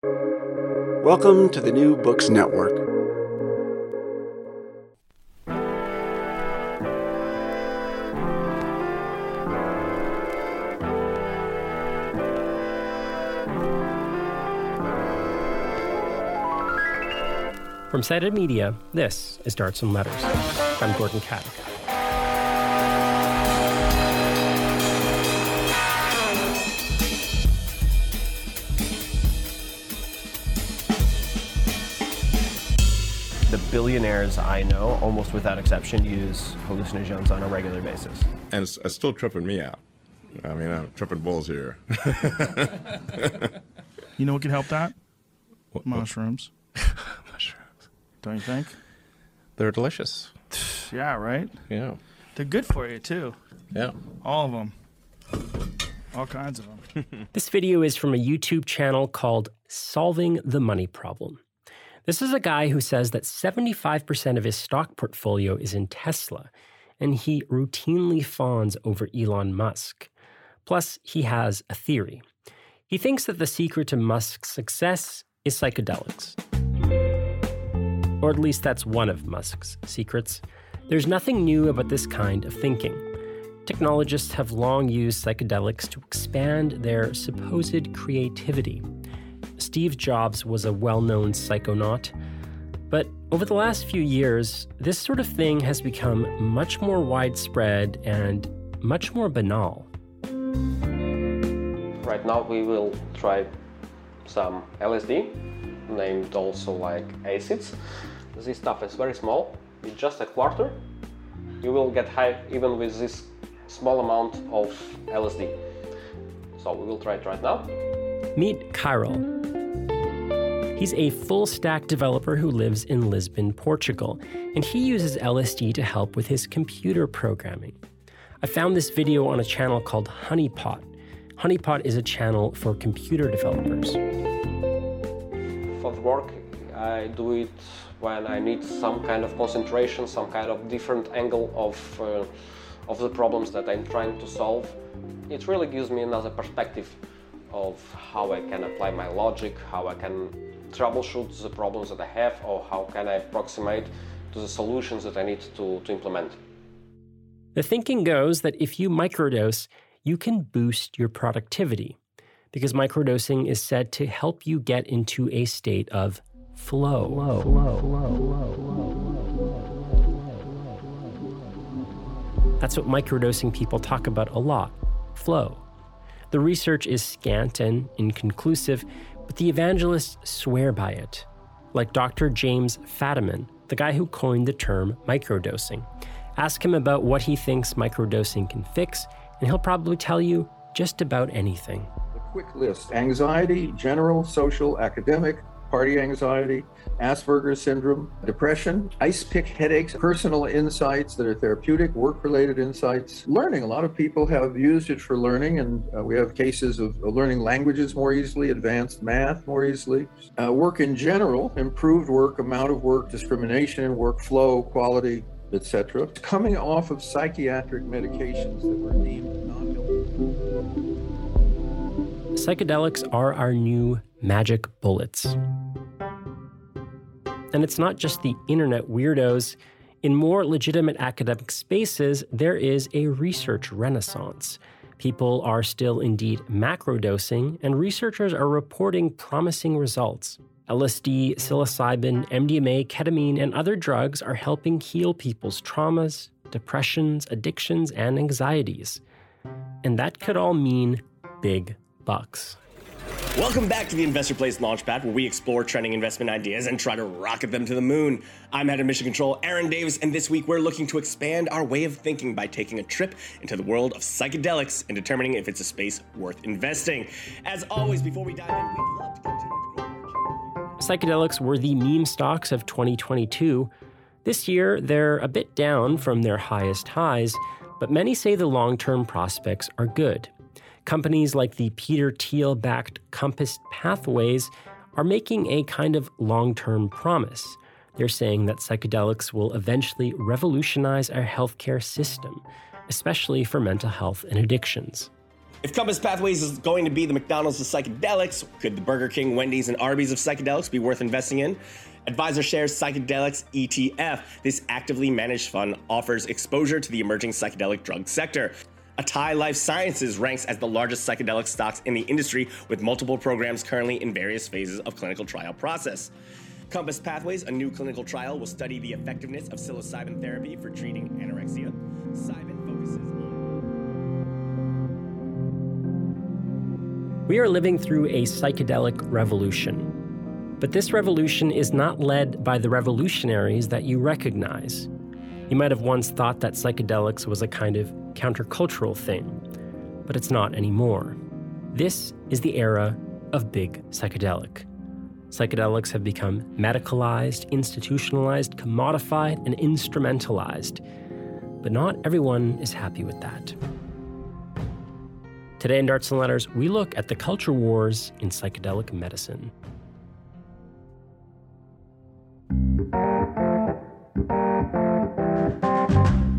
Welcome to the New Books Network. From Cited Media, this is Darts and Letters. I'm Gordon Katic. Billionaires I know, almost without exception, use hallucinogens on a regular basis. And it's, it's still tripping me out. I mean, I'm tripping balls here. You know what could help that? What- what- Mushrooms. Mushrooms. Don't you think? They're delicious. Yeah, right? Yeah. They're good for you, too. Yeah. All of them. All kinds of them. This video is from a YouTube channel called Solving the Money Problem. This is a guy who says that 75% of his stock portfolio is in Tesla, and he routinely fawns over Elon Musk. Plus, he has a theory. He thinks that the secret to Musk's success is psychedelics. Or at least that's one of Musk's secrets. There's nothing new about this kind of thinking. Technologists have long used psychedelics to expand their supposed creativity. Steve Jobs was a well known psychonaut. But over the last few years, this sort of thing has become much more widespread and much more banal. Right now, we will try some LSD, named also like acids. This stuff is very small, it's just a quarter. You will get high even with this small amount of LSD. So we will try it right now. Meet Kyril. He's a full stack developer who lives in Lisbon, Portugal, and he uses LSD to help with his computer programming. I found this video on a channel called Honeypot. Honeypot is a channel for computer developers. For the work, I do it when I need some kind of concentration, some kind of different angle of, uh, of the problems that I'm trying to solve. It really gives me another perspective of how I can apply my logic, how I can troubleshoot the problems that I have, or how can I approximate to the solutions that I need to, to implement. The thinking goes that if you microdose, you can boost your productivity because microdosing is said to help you get into a state of flow. That's what microdosing people talk about a lot flow. The research is scant and inconclusive, but the evangelists swear by it, like Dr. James Fadiman, the guy who coined the term microdosing. Ask him about what he thinks microdosing can fix, and he'll probably tell you just about anything. A quick list anxiety, general, social, academic, party anxiety, Asperger's syndrome, depression, ice pick headaches, personal insights that are therapeutic, work related insights, learning. A lot of people have used it for learning, and uh, we have cases of learning languages more easily, advanced math more easily. Uh, work in general, improved work, amount of work, discrimination in workflow, quality, etc. Coming off of psychiatric medications that were deemed non Psychedelics are our new magic bullets. And it's not just the internet weirdos. In more legitimate academic spaces, there is a research renaissance. People are still indeed macrodosing, and researchers are reporting promising results. LSD, psilocybin, MDMA, ketamine, and other drugs are helping heal people's traumas, depressions, addictions, and anxieties. And that could all mean big bucks. Welcome back to the Investor Place Launchpad, where we explore trending investment ideas and try to rocket them to the moon. I'm head of Mission Control, Aaron Davis, and this week we're looking to expand our way of thinking by taking a trip into the world of psychedelics and determining if it's a space worth investing. As always, before we dive in, we'd love to continue to grow our. Psychedelics were the meme stocks of 2022. This year, they're a bit down from their highest highs, but many say the long term prospects are good. Companies like the Peter Thiel backed Compass Pathways are making a kind of long term promise. They're saying that psychedelics will eventually revolutionize our healthcare system, especially for mental health and addictions. If Compass Pathways is going to be the McDonald's of psychedelics, could the Burger King, Wendy's, and Arby's of psychedelics be worth investing in? Advisor Shares Psychedelics ETF. This actively managed fund offers exposure to the emerging psychedelic drug sector. Atai Life Sciences ranks as the largest psychedelic stocks in the industry with multiple programs currently in various phases of clinical trial process. Compass Pathways, a new clinical trial, will study the effectiveness of psilocybin therapy for treating anorexia. Cybin focuses on We are living through a psychedelic revolution. But this revolution is not led by the revolutionaries that you recognize. You might have once thought that psychedelics was a kind of countercultural thing, but it's not anymore. This is the era of big psychedelic. Psychedelics have become medicalized, institutionalized, commodified, and instrumentalized. But not everyone is happy with that. Today in Darts and Letters, we look at the culture wars in psychedelic medicine.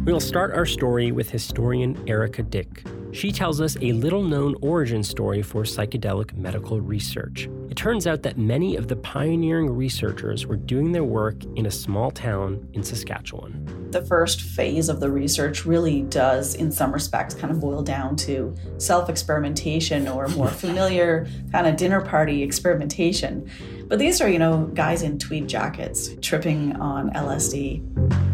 We'll start our story with historian Erika Dyck. She tells us a little known origin story for psychedelic medical research. It turns out that many of the pioneering researchers were doing their work in a small town in Saskatchewan. The first phase of the research really does, in some respects, kind of boil down to self experimentation or more familiar kind of dinner party experimentation. But these are, you know, guys in tweed jackets tripping on LSD.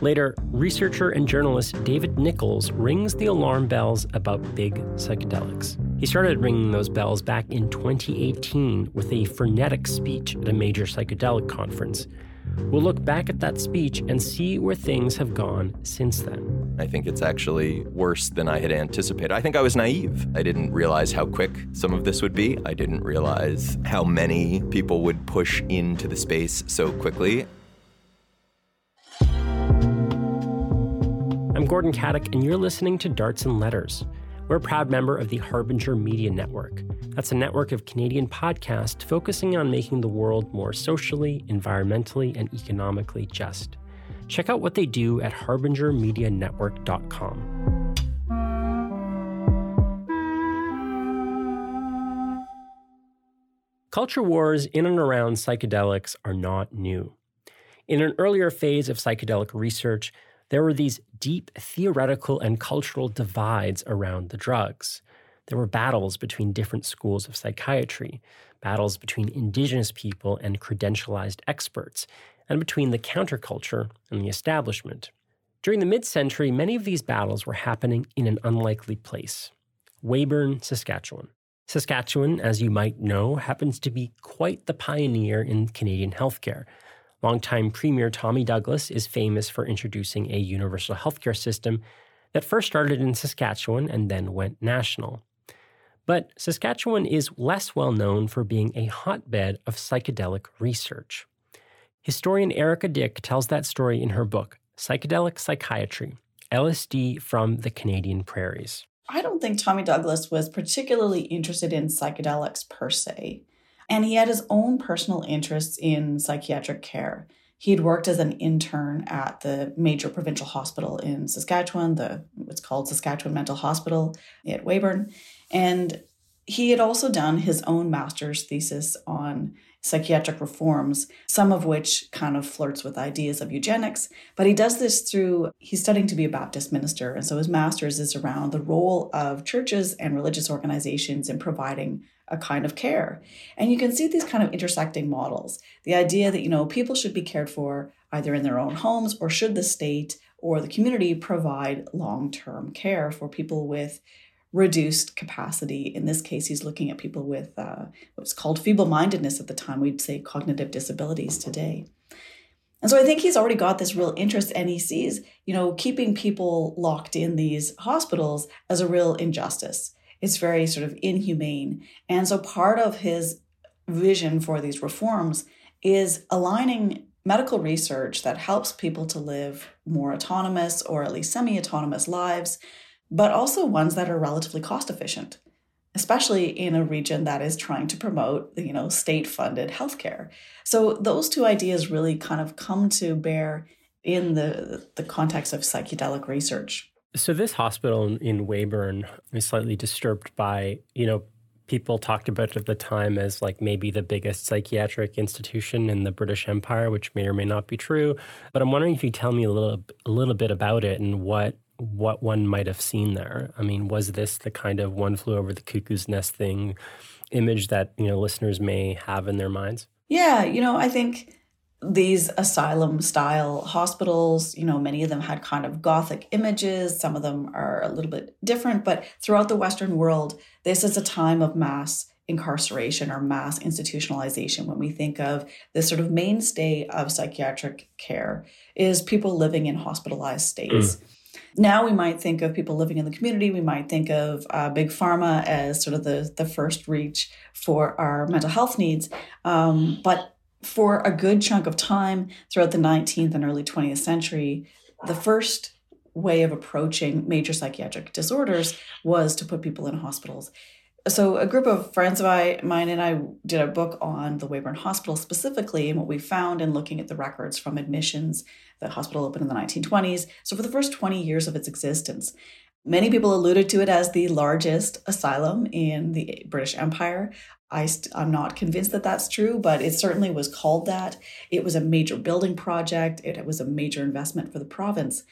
Later, researcher and journalist David Nickles rings the alarm bells about big psychedelics. He started ringing those bells back in 2018 with a frenetic speech at a major psychedelic conference. We'll look back at that speech and see where things have gone since then. I think it's actually worse than I had anticipated. I think I was naive. I didn't realize how quick some of this would be. I didn't realize how many people would push into the space so quickly. I'm Gordon Katic, and you're listening to Darts and Letters. We're a proud member of the Harbinger Media Network. That's a network of Canadian podcasts focusing on making the world more socially, environmentally, and economically just. Check out what they do at harbingermedianetwork.com. Culture wars in and around psychedelics are not new. In an earlier phase of psychedelic research, there were these deep theoretical and cultural divides around the drugs. There were battles between different schools of psychiatry, battles between indigenous people and credentialized experts, and between the counterculture and the establishment. During the mid century, many of these battles were happening in an unlikely place Weyburn, Saskatchewan. Saskatchewan, as you might know, happens to be quite the pioneer in Canadian healthcare. Longtime Premier Tommy Douglas is famous for introducing a universal healthcare system that first started in Saskatchewan and then went national. But Saskatchewan is less well known for being a hotbed of psychedelic research. Historian Erika Dyck tells that story in her book, Psychedelic Psychiatry LSD from the Canadian Prairies. I don't think Tommy Douglas was particularly interested in psychedelics per se. And he had his own personal interests in psychiatric care. He had worked as an intern at the major provincial hospital in Saskatchewan, the what's called Saskatchewan Mental Hospital at Weyburn. And he had also done his own master's thesis on psychiatric reforms, some of which kind of flirts with ideas of eugenics. But he does this through, he's studying to be a Baptist minister. And so his master's is around the role of churches and religious organizations in providing a kind of care. And you can see these kind of intersecting models. The idea that, you know, people should be cared for either in their own homes or should the state or the community provide long term care for people with reduced capacity. In this case, he's looking at people with uh, what's called feeble mindedness at the time. We'd say cognitive disabilities today. And so I think he's already got this real interest and he sees, you know, keeping people locked in these hospitals as a real injustice. It's very sort of inhumane. And so part of his vision for these reforms is aligning medical research that helps people to live more autonomous or at least semi autonomous lives, but also ones that are relatively cost efficient, especially in a region that is trying to promote, you know, state funded healthcare. So those two ideas really kind of come to bear in the, the context of psychedelic research. So this hospital in Weyburn is slightly disturbed by, you know, people talked about at the time as like maybe the biggest psychiatric institution in the British Empire, which may or may not be true. But I'm wondering if you tell me a little a little bit about it and what what one might have seen there. I mean, was this the kind of one flew over the cuckoo's nest thing image that, you know, listeners may have in their minds? Yeah, you know, I think these asylum style hospitals, you know, many of them had kind of gothic images. Some of them are a little bit different, but throughout the Western world, this is a time of mass incarceration or mass institutionalization when we think of the sort of mainstay of psychiatric care is people living in hospitalized states. Mm. Now we might think of people living in the community. We might think of uh, big pharma as sort of the the first reach for our mental health needs. Um, but for a good chunk of time throughout the 19th and early 20th century, the first way of approaching major psychiatric disorders was to put people in hospitals. So, a group of friends of mine and I did a book on the Weyburn Hospital specifically, and what we found in looking at the records from admissions. The hospital opened in the 1920s. So, for the first 20 years of its existence, Many people alluded to it as the largest asylum in the British Empire. I st- I'm not convinced that that's true, but it certainly was called that. It was a major building project, it was a major investment for the province.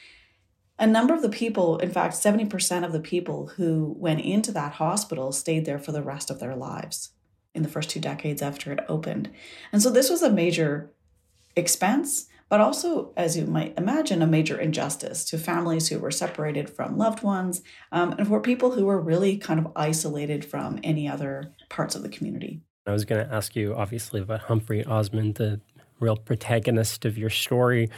A number of the people, in fact, 70% of the people who went into that hospital stayed there for the rest of their lives in the first two decades after it opened. And so this was a major expense, but also, as you might imagine, a major injustice to families who were separated from loved ones um, and for people who were really kind of isolated from any other parts of the community. I was going to ask you, obviously, about Humphrey Osmond, the real protagonist of your story.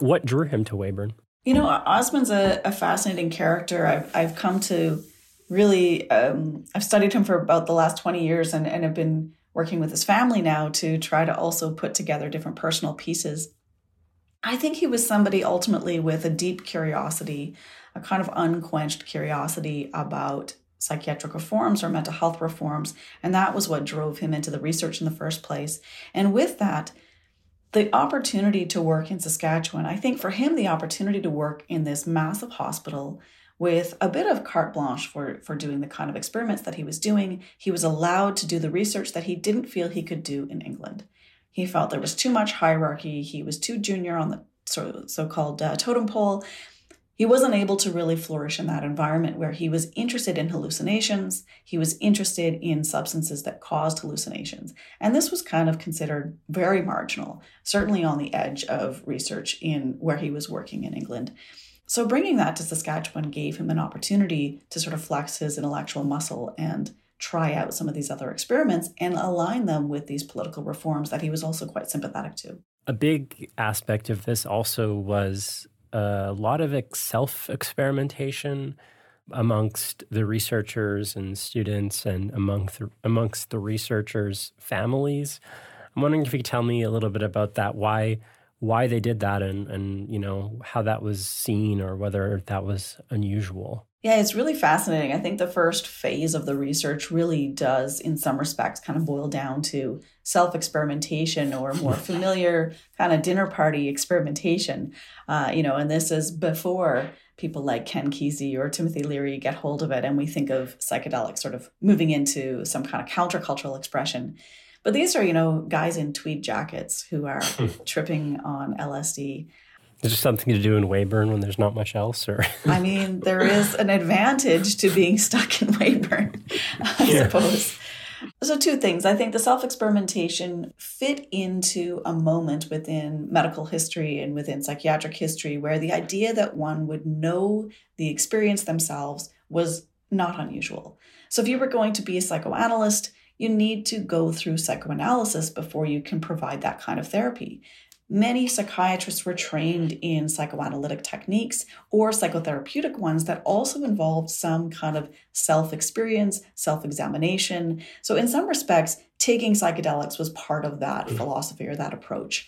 What drew him to Weyburn? You know, Osmond's a, a fascinating character. I've, I've come to really, um, I've studied him for about the last 20 years and, and have been working with his family now to try to also put together different personal pieces. I think he was somebody ultimately with a deep curiosity, a kind of unquenched curiosity about psychiatric reforms or mental health reforms. And that was what drove him into the research in the first place. And with that, the opportunity to work in Saskatchewan, I think for him, the opportunity to work in this massive hospital with a bit of carte blanche for, for doing the kind of experiments that he was doing, he was allowed to do the research that he didn't feel he could do in England. He felt there was too much hierarchy, he was too junior on the so called uh, totem pole, he wasn't able to really flourish in that environment where he was interested in hallucinations. He was interested in substances that caused hallucinations. And this was kind of considered very marginal, certainly on the edge of research in where he was working in England. So bringing that to Saskatchewan gave him an opportunity to sort of flex his intellectual muscle and try out some of these other experiments and align them with these political reforms that he was also quite sympathetic to. A big aspect of this also was a lot of self experimentation amongst the researchers and students and among the, amongst the researchers' families. I'm wondering if you could tell me a little bit about that, why why they did that and, and you know how that was seen or whether that was unusual. Yeah, it's really fascinating. I think the first phase of the research really does, in some respects, kind of boil down to self experimentation or more familiar kind of dinner party experimentation. Uh, you know, and this is before people like Ken Kesey or Timothy Leary get hold of it, and we think of psychedelics sort of moving into some kind of countercultural expression. But these are, you know, guys in tweed jackets who are tripping on LSD. Is there something to do in Weyburn when there's not much else, or? I mean, there is an advantage to being stuck in Weyburn, I yeah. suppose. So, two things. I think the self experimentation fit into a moment within medical history and within psychiatric history where the idea that one would know the experience themselves was not unusual. So, if you were going to be a psychoanalyst, you need to go through psychoanalysis before you can provide that kind of therapy. Many psychiatrists were trained in psychoanalytic techniques or psychotherapeutic ones that also involved some kind of self experience, self examination. So, in some respects, taking psychedelics was part of that mm-hmm. philosophy or that approach.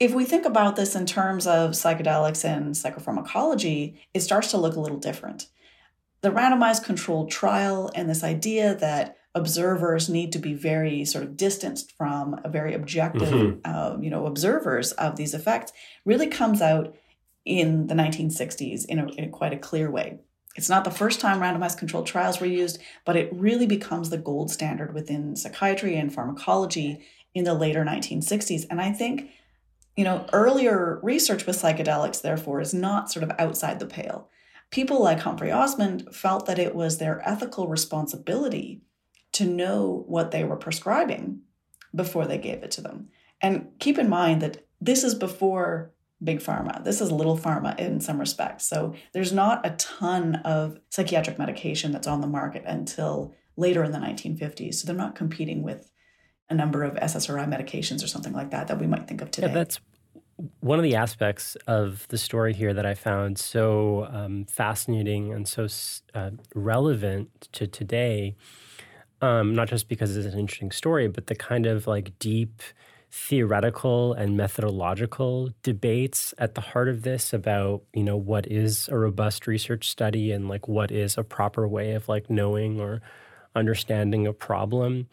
If we think about this in terms of psychedelics and psychopharmacology, it starts to look a little different. The randomized controlled trial and this idea that observers need to be very sort of distanced from a very objective, mm-hmm. uh, you know, observers of these effects really comes out in the 1960s in, a, in quite a clear way. It's not the first time randomized controlled trials were used, but it really becomes the gold standard within psychiatry and pharmacology in the later 1960s. And I think, you know, earlier research with psychedelics, therefore, is not sort of outside the pale. People like Humphrey Osmond felt that it was their ethical responsibility to know what they were prescribing before they gave it to them. And keep in mind that this is before big pharma. This is little pharma in some respects. So there's not a ton of psychiatric medication that's on the market until later in the 1950s. So they're not competing with a number of SSRI medications or something like that that we might think of today. Yeah, that's one of the aspects of the story here that I found so um, fascinating and so uh, relevant to today. Um, not just because it's an interesting story, but the kind of like deep theoretical and methodological debates at the heart of this about you know what is a robust research study and like what is a proper way of like knowing or understanding a problem.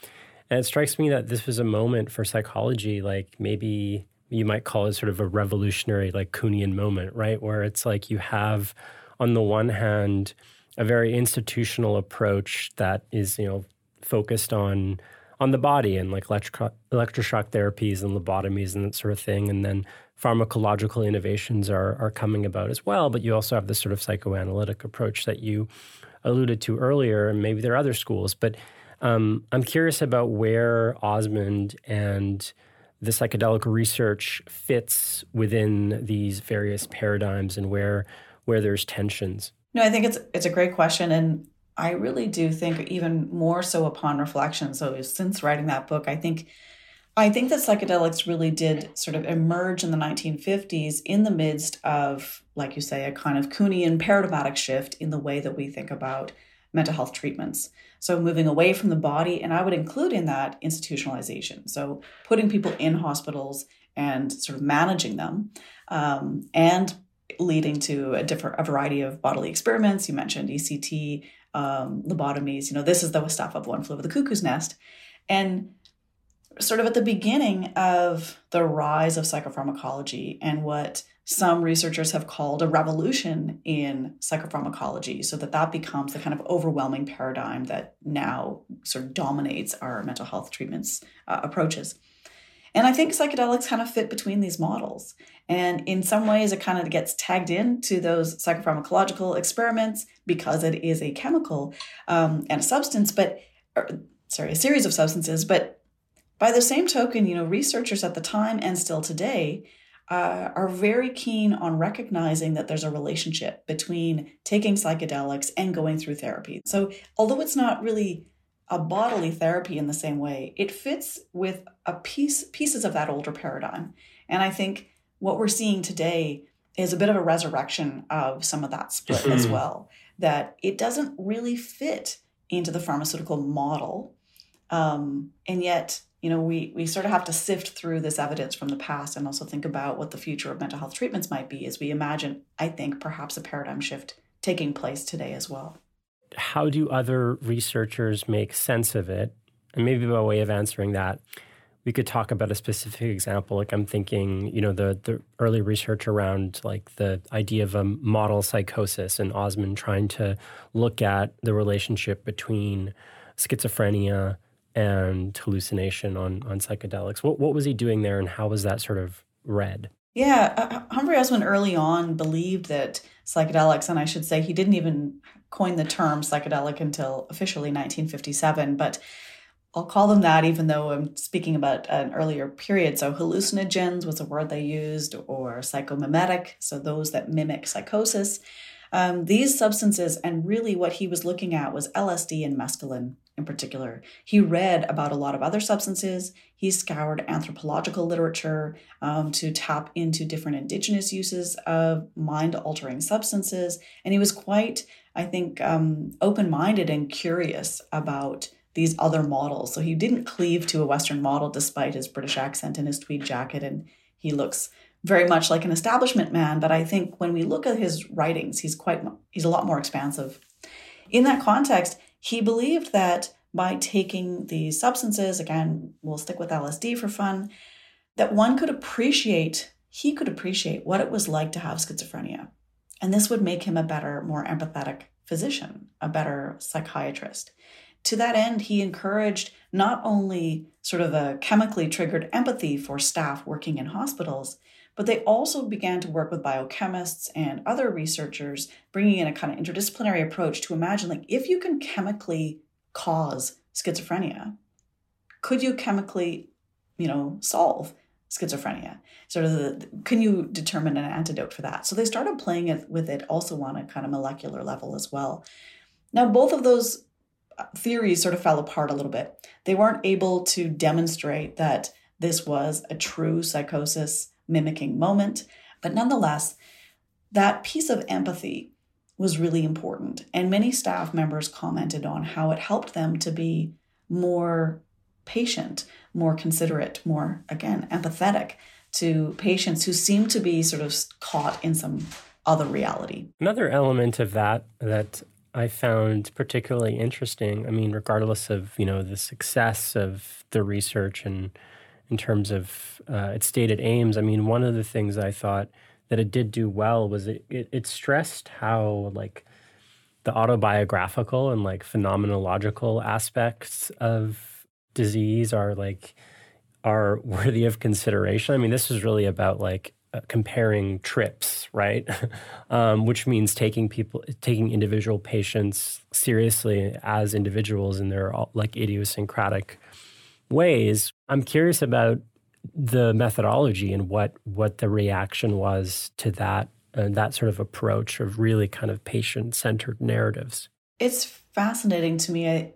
And it strikes me that this was a moment for psychology like maybe you might call it sort of a revolutionary like kuhnian moment right? Where it's like you have on the one hand a very institutional approach that is you know focused on on the body and like electro- electroshock therapies and lobotomies and that sort of thing. And then pharmacological innovations are, are coming about as well. But you also have this sort of psychoanalytic approach that you alluded to earlier, and maybe there are other schools. But um, I'm curious about where Osmond and the psychedelic research fits within these various paradigms and where where there's tensions. No, I think it's it's a great question, and I really do think even more so upon reflection. So since writing that book, I think I think that psychedelics really did sort of emerge in the 1950s in the midst of, like you say, a kind of Kuhnian paradigmatic shift in the way that we think about mental health treatments. So moving away from the body, and I would include in that institutionalization. So putting people in hospitals and sort of managing them, um, and leading to a different a variety of bodily experiments. You mentioned ECT, um, lobotomies. You know, this is the stuff of One Flew Over the Cuckoo's Nest. And sort of at the beginning of the rise of psychopharmacology and what some researchers have called a revolution in psychopharmacology so that that becomes the kind of overwhelming paradigm that now sort of dominates our mental health treatments uh, approaches and I think psychedelics kind of fit between these models. And in some ways, it kind of gets tagged into those psychopharmacological experiments because it is a chemical um, and a substance, but, or, sorry, a series of substances. But by the same token, you know, researchers at the time and still today uh, are very keen on recognizing that there's a relationship between taking psychedelics and going through therapy. So, although it's not really a bodily therapy in the same way. It fits with a piece pieces of that older paradigm. And I think what we're seeing today is a bit of a resurrection of some of that split as well. That it doesn't really fit into the pharmaceutical model. Um, and yet, you know, we we sort of have to sift through this evidence from the past and also think about what the future of mental health treatments might be as we imagine, I think, perhaps a paradigm shift taking place today as well how do other researchers make sense of it? And maybe by way of answering that, we could talk about a specific example. Like I'm thinking, you know, the the early research around like the idea of a model psychosis and Osmond trying to look at the relationship between schizophrenia and hallucination on on psychedelics. What what was he doing there, and how was that sort of read? Yeah, Humphrey Osmond early on believed that psychedelics, and I should say he didn't even coin the term psychedelic until officially 1957, but I'll call them that even though I'm speaking about an earlier period. So, hallucinogens was a word they used, or psychomimetic, so those that mimic psychosis. Um, these substances, and really what he was looking at was LSD and mescaline in particular. He read about a lot of other substances. He scoured anthropological literature um, to tap into different indigenous uses of mind altering substances. And he was quite, I think, um, open minded and curious about these other models. So he didn't cleave to a Western model despite his British accent and his tweed jacket. And he looks very much like an establishment man. But I think when we look at his writings, he's quite, he's a lot more expansive. In that context, he believed that by taking these substances, again, we'll stick with LSD for fun, that one could appreciate he could appreciate what it was like to have schizophrenia. And this would make him a better, more empathetic physician, a better psychiatrist. To that end, he encouraged not only sort of a chemically triggered empathy for staff working in hospitals, but they also began to work with biochemists and other researchers, bringing in a kind of interdisciplinary approach to imagine like if you can chemically cause schizophrenia, could you chemically, you know, solve schizophrenia? Sort of, the, can you determine an antidote for that? So they started playing it with it also on a kind of molecular level as well. Now, both of those uh, theories sort of fell apart a little bit. They weren't able to demonstrate that this was a true psychosis mimicking moment. But nonetheless, that piece of empathy was really important. And many staff members commented on how it helped them to be more patient, more considerate, more, again, empathetic to patients who seem to be sort of caught in some other reality. Another element of that that I found particularly interesting, I mean, regardless of, you know, the success of the research and in terms of uh, its stated aims. I mean, one of the things I thought that it did do well was it, it, it stressed how like the autobiographical and like phenomenological aspects of disease are like are worthy of consideration. I mean, this is really about like uh, comparing trips, right? um, which means taking people, taking individual patients seriously as individuals in their like idiosyncratic ways. I'm curious about the methodology and what what the reaction was to that uh, that sort of approach of really kind of patient centered narratives. It's fascinating to me. I,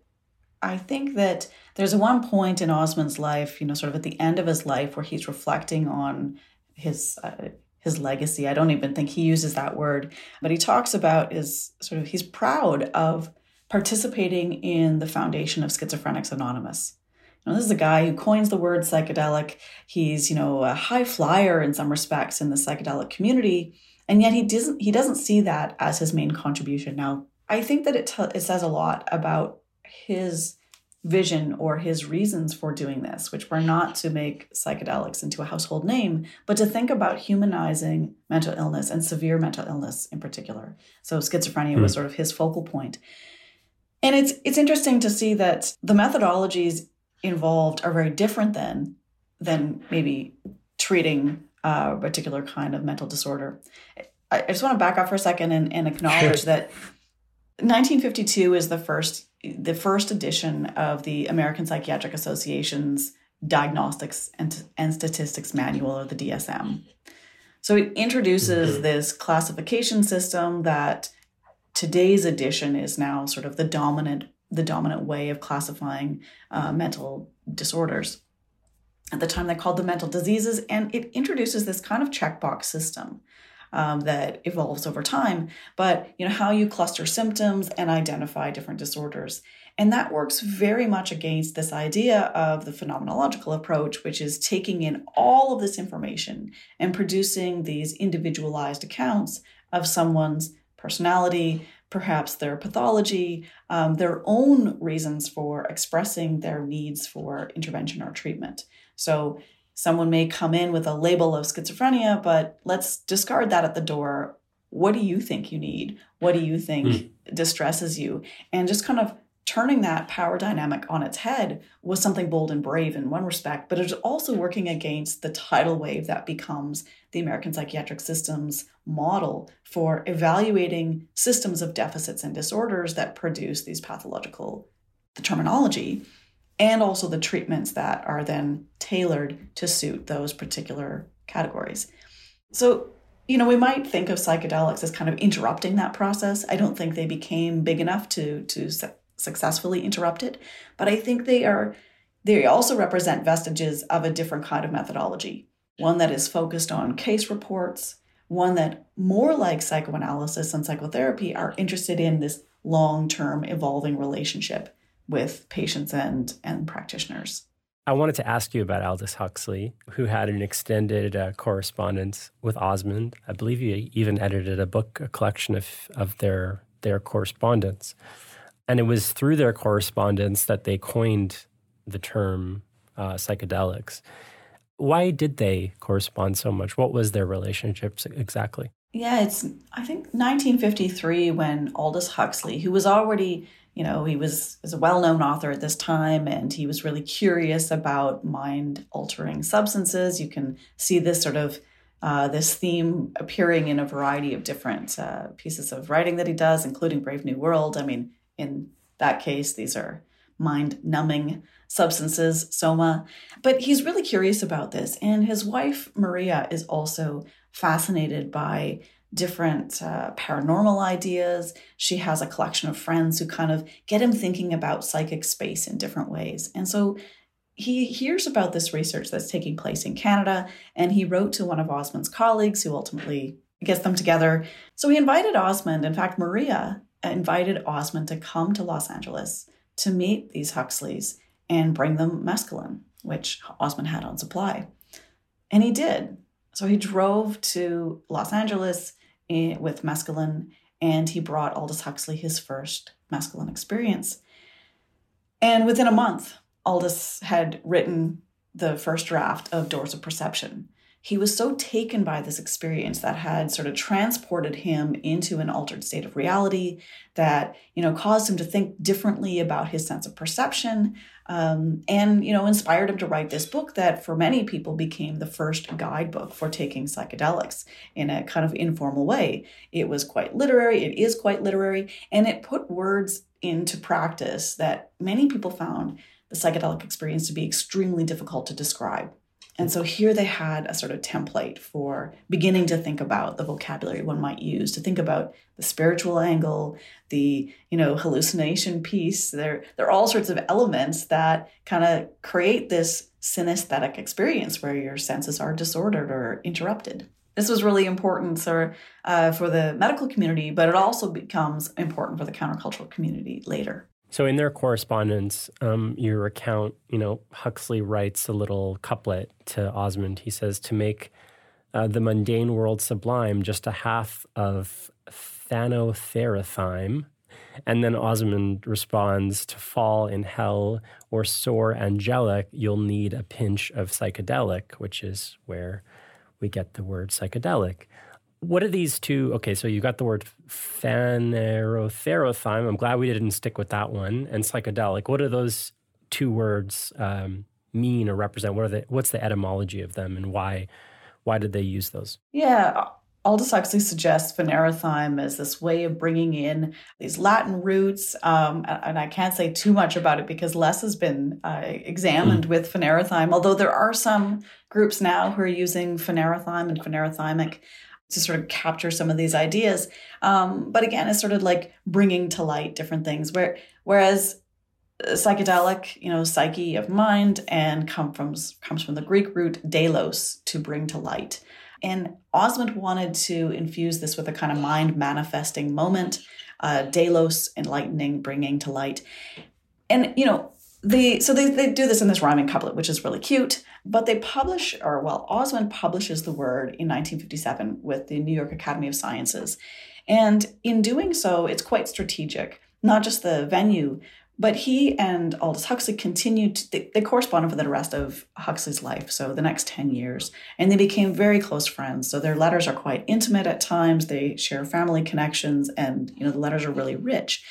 I think that there's one point in Osmond's life, you know, sort of at the end of his life, where he's reflecting on his uh, his legacy. I don't even think he uses that word, but he talks about his sort of he's proud of participating in the foundation of Schizophrenics Anonymous. Now, this is a guy who coins the word psychedelic. He's, you know, a high flyer in some respects in the psychedelic community, and yet he doesn't he doesn't see that as his main contribution. Now, I think that it t- it says a lot about his vision or his reasons for doing this, which were not to make psychedelics into a household name, but to think about humanizing mental illness and severe mental illness in particular. So schizophrenia mm. was hmm. sort of his focal point. And it's it's interesting to see that the methodologies involved are very different than than maybe treating a particular kind of mental disorder. I, just want to back up for a second and, and acknowledge that 1952 is the first the first edition of the American Psychiatric Association's Diagnostics and, and Statistics Manual or the DSM. So it introduces mm-hmm. this classification system that today's edition is now sort of the dominant the dominant way of classifying uh, mental disorders. At the time, they called them mental diseases, and it introduces this kind of checkbox system um, that evolves over time. But you know how you cluster symptoms and identify different disorders, and that works very much against this idea of the phenomenological approach, which is taking in all of this information and producing these individualized accounts of someone's personality, perhaps their pathology, um, their own reasons for expressing their needs for intervention or treatment. So, someone may come in with a label of schizophrenia, but let's discard that at the door. What do you think you need? What do you think mm. distresses you? And just kind of turning that power dynamic on its head was something bold and brave in one respect, but it's also working against the tidal wave that becomes the American psychiatric system's model for evaluating systems of deficits and disorders that produce these pathological the terminology and also the treatments that are then tailored to suit those particular categories. So, you know, we might think of psychedelics as kind of interrupting that process. I don't think they became big enough to to successfully interrupted, but I think they are they also represent vestiges of a different kind of methodology, one that is focused on case reports, one that more like psychoanalysis and psychotherapy are interested in this long-term evolving relationship with patients and and practitioners. I wanted to ask you about Aldous Huxley, who had an extended uh, correspondence with Osmond. I believe he even edited a book, a collection of, of their their correspondence. And it was through their correspondence that they coined the term uh, psychedelics. Why did they correspond so much? What was their relationship exactly? Yeah, it's I think 1953 when Aldous Huxley, who was already, you know, he was, was a well-known author at this time and he was really curious about mind-altering substances. You can see this sort of uh, this theme appearing in a variety of different uh, pieces of writing that he does, including Brave New World. I mean, in that case, these are mind numbing substances, soma. But he's really curious about this. And his wife, Maria, is also fascinated by different uh, paranormal ideas. She has a collection of friends who kind of get him thinking about psychic space in different ways. And so he hears about this research that's taking place in Canada, and he wrote to one of Osmond's colleagues who ultimately gets them together. So he invited Osmond, in fact, Maria invited Osmond to come to Los Angeles to meet these Huxleys and bring them mescaline, which Osmond had on supply. And he did. So he drove to Los Angeles with mescaline and he brought Aldous Huxley his first mescaline experience. And within a month, Aldous had written the first draft of Doors of Perception. He was so taken by this experience that had sort of transported him into an altered state of reality that, you know, caused him to think differently about his sense of perception um, and, you know, inspired him to write this book that for many people became the first guidebook for taking psychedelics in a kind of informal way. It was quite literary, it is quite literary, and it put words into practice that many people found the psychedelic experience to be extremely difficult to describe. And so here they had a sort of template for beginning to think about the vocabulary one might use to think about the spiritual angle, the you know hallucination piece. There, there are all sorts of elements that kind of create this synesthetic experience where your senses are disordered or interrupted. This was really important for, uh, for the medical community, but it also becomes important for the countercultural community later. So in their correspondence, um, your account, you know, Huxley writes a little couplet to Osmond. He says, "To make uh, the mundane world sublime, just a half of phanotheraphyme." And then Osmond responds, "To fall in hell or soar angelic, you'll need a pinch of psychedelic," which is where we get the word psychedelic. What are these two? Okay, so you got the word phanerotherathime. I'm glad we didn't stick with that one. And psychedelic. What do those two words um, mean or represent? What are the, what's the etymology of them, and why why did they use those? Yeah, Aldous Huxley suggests phanerothyme as this way of bringing in these Latin roots. Um, and I can't say too much about it because less has been uh, examined mm. with phanerothyme, although there are some groups now who are using phanerothyme and phanerothymic to sort of capture some of these ideas. Um, but again, it's sort of like bringing to light different things. Where whereas psychedelic, you know, psyche of mind, and come from comes from the Greek root delos, to bring to light. And Osmond wanted to infuse this with a kind of mind manifesting moment, uh, delos, enlightening, bringing to light. And you know, the so they, they do this in this rhyming couplet, which is really cute. But they publish, or well, Osmond publishes the word in 1957 with the New York Academy of Sciences. And in doing so, it's quite strategic, not just the venue, but he and Aldous Huxley continued, to, they, they corresponded for the rest of Huxley's life, so the next 10 years. And they became very close friends. So their letters are quite intimate at times. They share family connections, and you know, the letters are really rich.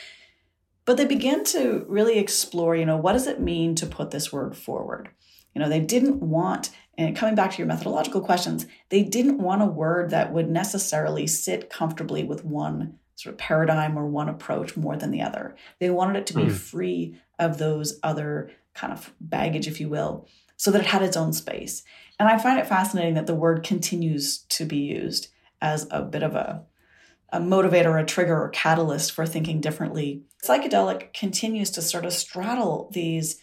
But they began to really explore, you know, what does it mean to put this word forward? You know, they didn't want, and coming back to your methodological questions, they didn't want a word that would necessarily sit comfortably with one sort of paradigm or one approach more than the other. They wanted it to be mm. free of those other kind of baggage, if you will, so that it had its own space. And I find it fascinating that the word continues to be used as a bit of a, a motivator, a trigger, or catalyst for thinking differently. Psychedelic continues to sort of straddle these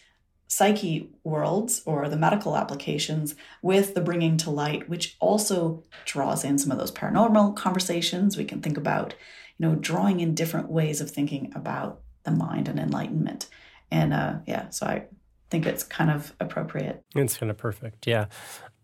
psyche worlds or the medical applications with the bringing to light, which also draws in some of those paranormal conversations. We can think about, you know, drawing in different ways of thinking about the mind and enlightenment. And uh, yeah, so I think it's kind of appropriate. It's kind of perfect. Yeah.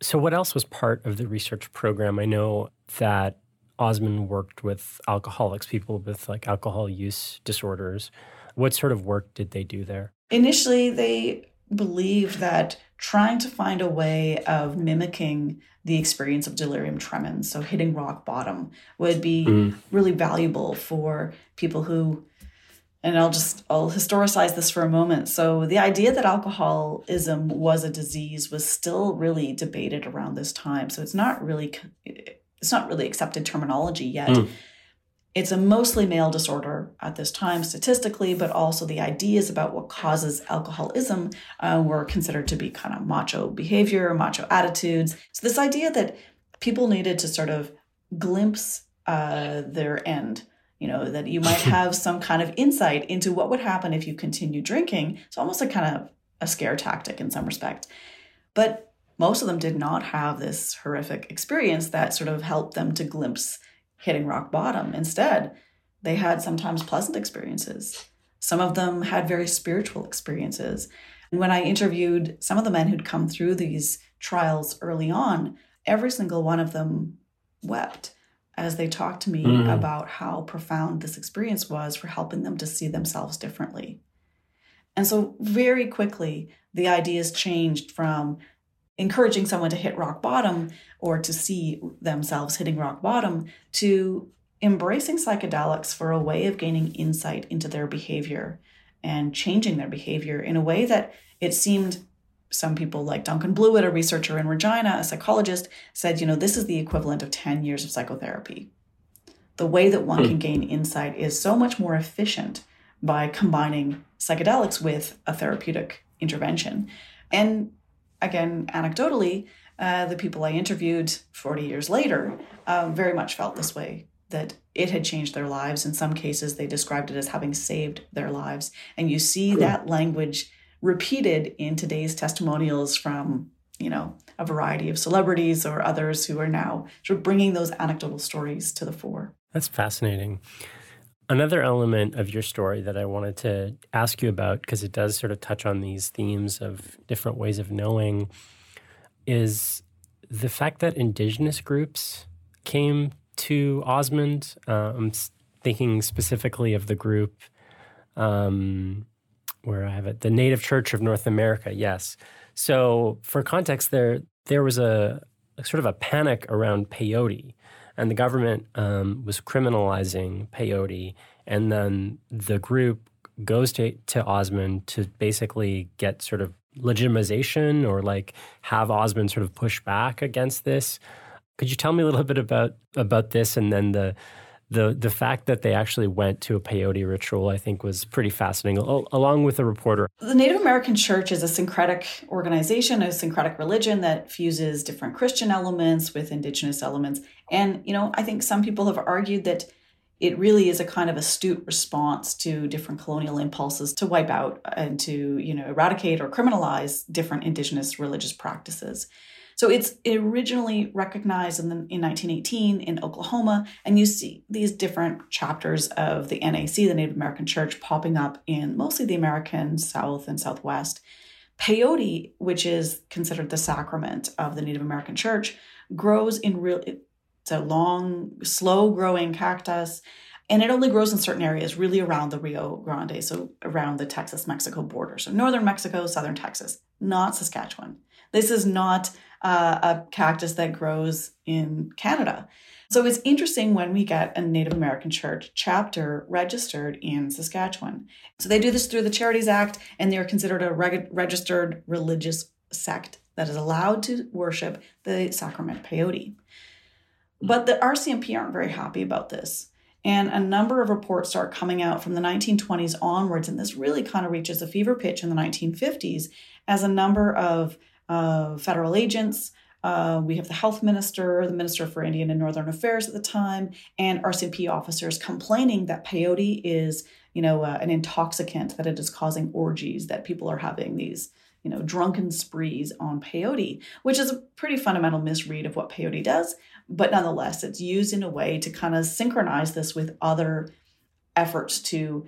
So, what else was part of the research program? I know that Osmond worked with alcoholics, people with like alcohol use disorders. What sort of work did they do there? Initially, they believed that trying to find a way of mimicking the experience of delirium tremens, so hitting rock bottom, would be mm. really valuable for people who and I'll just I'll historicize this for a moment. So the idea that alcoholism was a disease was still really debated around this time. So it's not really it's not really accepted terminology yet. Mm. It's a mostly male disorder at this time statistically, but also the ideas about what causes alcoholism uh, were considered to be kind of macho behavior, macho attitudes. So this idea that people needed to sort of glimpse uh, their end you know that you might have some kind of insight into what would happen if you continue drinking it's almost a kind of a scare tactic in some respect but most of them did not have this horrific experience that sort of helped them to glimpse hitting rock bottom instead they had sometimes pleasant experiences some of them had very spiritual experiences and when i interviewed some of the men who'd come through these trials early on every single one of them wept as they talked to me mm. about how profound this experience was for helping them to see themselves differently. And so, very quickly, the ideas changed from encouraging someone to hit rock bottom or to see themselves hitting rock bottom to embracing psychedelics for a way of gaining insight into their behavior and changing their behavior in a way that it seemed some people like Duncan Blewett, a researcher in Regina, a psychologist, said, you know, this is the equivalent of 10 years of psychotherapy. The way that one can hmm. gain insight is so much more efficient by combining psychedelics with a therapeutic intervention. And again, anecdotally, uh, the people I interviewed 40 years later uh, very much felt this way that it had changed their lives. In some cases, they described it as having saved their lives. And you see that language repeated in today's testimonials from you know a variety of celebrities or others who are now sort of bringing those anecdotal stories to the fore that's fascinating another element of your story that i wanted to ask you about because it does sort of touch on these themes of different ways of knowing is the fact that indigenous groups came to osmond uh, i'm thinking specifically of the group um, where I have it, the Native Church of North America. Yes. So for context, there there was a, a sort of a panic around peyote, and the government um, was criminalizing peyote, and then the group goes to to Osmond to basically get sort of legitimization or like have Osmond sort of push back against this. Could you tell me a little bit about about this and then the the the fact that they actually went to a peyote ritual, I think, was pretty fascinating. along with the reporter, the Native American Church is a syncretic organization, a syncretic religion that fuses different Christian elements with indigenous elements. And you know, I think some people have argued that it really is a kind of astute response to different colonial impulses to wipe out and to you know eradicate or criminalize different indigenous religious practices. So it's originally recognized in, the, in 1918 in Oklahoma, and you see these different chapters of the NAC, the Native American Church, popping up in mostly the American South and Southwest. Peyote, which is considered the sacrament of the Native American Church, grows in real. It's a long, slow growing cactus and it only grows in certain areas really around the rio grande so around the texas mexico border so northern mexico southern texas not saskatchewan this is not uh, a cactus that grows in Canada. So it's interesting when we get a Native American church chapter registered in Saskatchewan. So they do this through the Charities Act, and they're considered a reg- registered religious sect that is allowed to worship the sacrament peyote. But the RCMP aren't very happy about this. And a number of reports start coming out from the 1920s onwards, and this really kind of reaches a fever pitch in the 1950s as a number of federal agents. Uh, we have the health minister, the minister for Indian and Northern Affairs at the time, and RCMP officers complaining that peyote is, you know, uh, an intoxicant, that it is causing orgies, that people are having these, you know, drunken sprees on peyote, which is a pretty fundamental misread of what peyote does. But nonetheless, it's used in a way to kind of synchronize this with other efforts to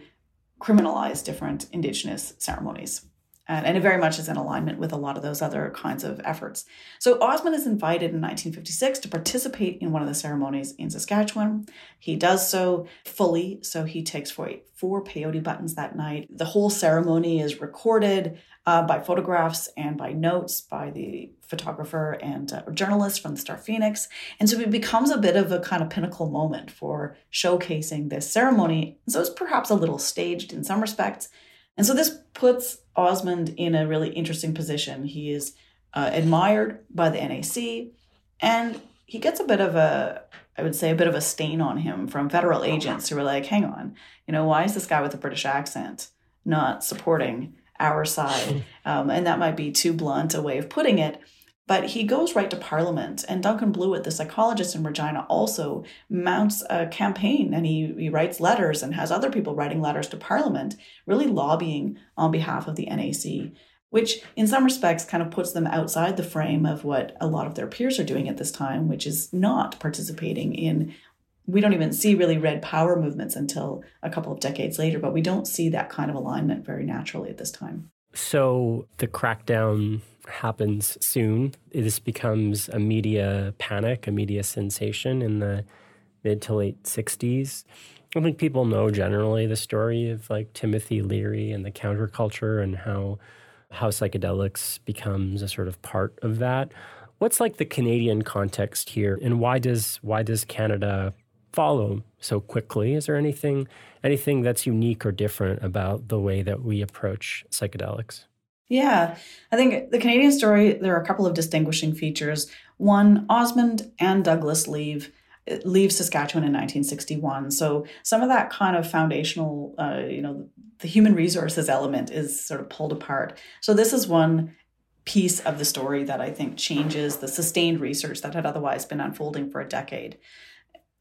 criminalize different indigenous ceremonies. And, and it very much is in alignment with a lot of those other kinds of efforts. So Osmond is invited in 1956 to participate in one of the ceremonies in Saskatchewan. He does so fully, so he takes four, four peyote buttons that night. The whole ceremony is recorded uh, by photographs and by notes by the photographer and uh, journalist from the Star Phoenix. And so it becomes a bit of a kind of pinnacle moment for showcasing this ceremony. So it's perhaps a little staged in some respects. And so this puts Osmond in a really interesting position. He is uh, admired by the NAC and he gets a bit of a I would say a bit of a stain on him from federal agents who are like, hang on, you know, why is this guy with a British accent not supporting our side. Um, and that might be too blunt a way of putting it. But he goes right to Parliament, and Duncan Blewett, the psychologist in Regina, also mounts a campaign and he, he writes letters and has other people writing letters to Parliament, really lobbying on behalf of the NAC, which in some respects kind of puts them outside the frame of what a lot of their peers are doing at this time, which is not participating in we don't even see really red power movements until a couple of decades later, but we don't see that kind of alignment very naturally at this time. So the crackdown happens soon. This becomes a media panic, a media sensation in the mid to late 60s. I think people know generally the story of like Timothy Leary and the counterculture and how how psychedelics becomes a sort of part of that. What's like the Canadian context here and why does why does Canada follow so quickly. Is there anything anything that's unique or different about the way that we approach psychedelics? Yeah, I think the Canadian story, there are a couple of distinguishing features. One, Osmond and Douglas leave leave Saskatchewan in 1961. So some of that kind of foundational, uh, you know, the human resources element is sort of pulled apart. So this is one piece of the story that I think changes the sustained research that had otherwise been unfolding for a decade.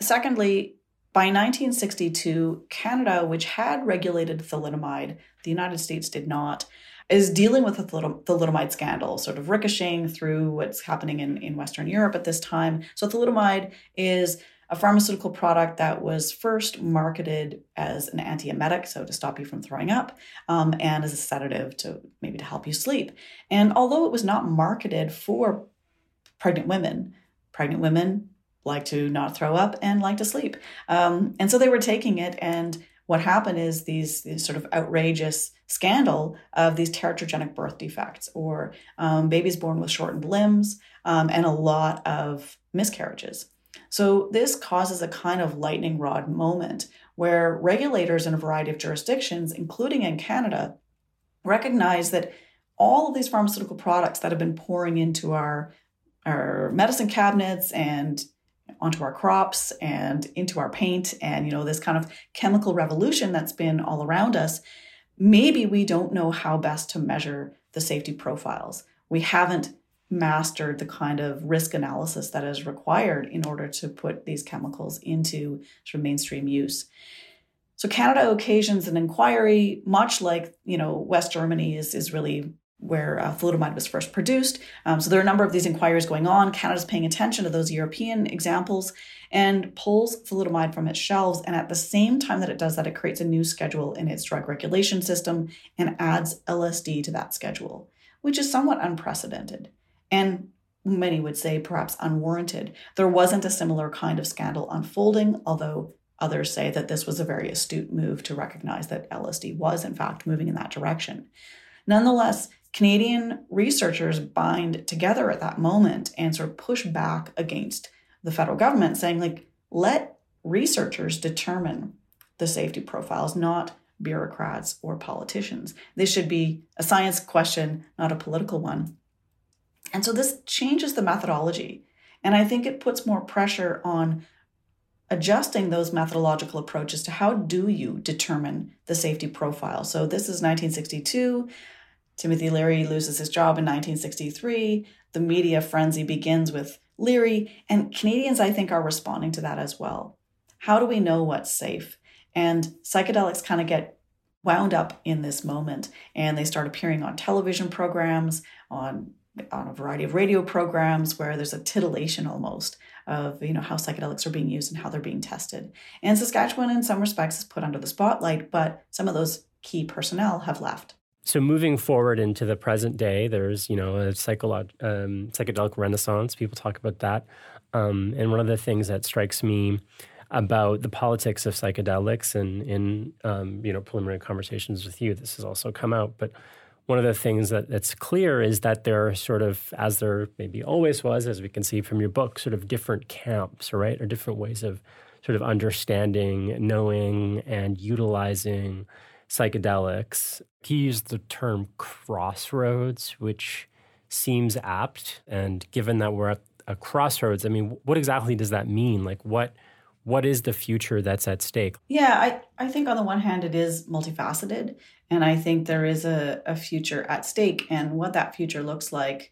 Secondly, by 1962, Canada, which had regulated thalidomide, the United States did not, is dealing with the thalidomide scandal, sort of ricocheting through what's happening in, in Western Europe at this time. So, thalidomide is a pharmaceutical product that was first marketed as an antiemetic, so to stop you from throwing up, um, and as a sedative to maybe to help you sleep. And although it was not marketed for pregnant women, pregnant women like to not throw up and like to sleep. Um, and so they were taking it, and what happened is these, these sort of outrageous scandal of these teratogenic birth defects or um, babies born with shortened limbs um, and a lot of miscarriages. So this causes a kind of lightning rod moment where regulators in a variety of jurisdictions, including in Canada, recognize that all of these pharmaceutical products that have been pouring into our our medicine cabinets and onto our crops and into our paint and you know this kind of chemical revolution that's been all around us maybe we don't know how best to measure the safety profiles. We haven't mastered the kind of risk analysis that is required in order to put these chemicals into sort of mainstream use. So canada occasions an inquiry much like you know west germany is is really where uh, was first produced. Um, so there are a number of these inquiries going on. Canada's paying attention to those European examples and pulls thalidomide from its shelves. And at the same time that it does that, it creates a new schedule in its drug regulation system and adds LSD to that schedule, which is somewhat unprecedented. And many would say perhaps unwarranted. There wasn't a similar kind of scandal unfolding, although others say that this was a very astute move to recognize that LSD was, in fact, moving in that direction. Nonetheless, Canadian researchers bind together at that moment and sort of push back against the federal government, saying, like, let researchers determine the safety profiles, not bureaucrats or politicians. This should be a science question, not a political one. And so this changes the methodology. And I think it puts more pressure on adjusting those methodological approaches to how do you determine the safety profile. So this is 1962. Timothy Leary loses his job in 1963. The media frenzy begins with Leary, and Canadians, I think, are responding to that as well. How do we know what's safe? And psychedelics kind of get wound up in this moment, and they start appearing on television programs, on on a variety of radio programs where there's a titillation almost of you know how psychedelics are being used and how they're being tested. And Saskatchewan, in some respects, is put under the spotlight, but some of those key personnel have left. So moving forward into the present day, there's you know a um, psychedelic renaissance. People talk about that, um, and one of the things that strikes me about the politics of psychedelics and in um, you know preliminary conversations with you, this has also come out. But one of the things that, that's clear is that there are sort of, as there maybe always was, as we can see from your book, sort of different camps, right, or different ways of sort of understanding, knowing, and utilizing psychedelics. He used the term crossroads, which seems apt. And given that we're at a crossroads, I mean, what exactly does that mean? Like, what what is the future that's at stake? Yeah, I, I think on the one hand, it is multifaceted. And I think there is a, a future at stake. And what that future looks like,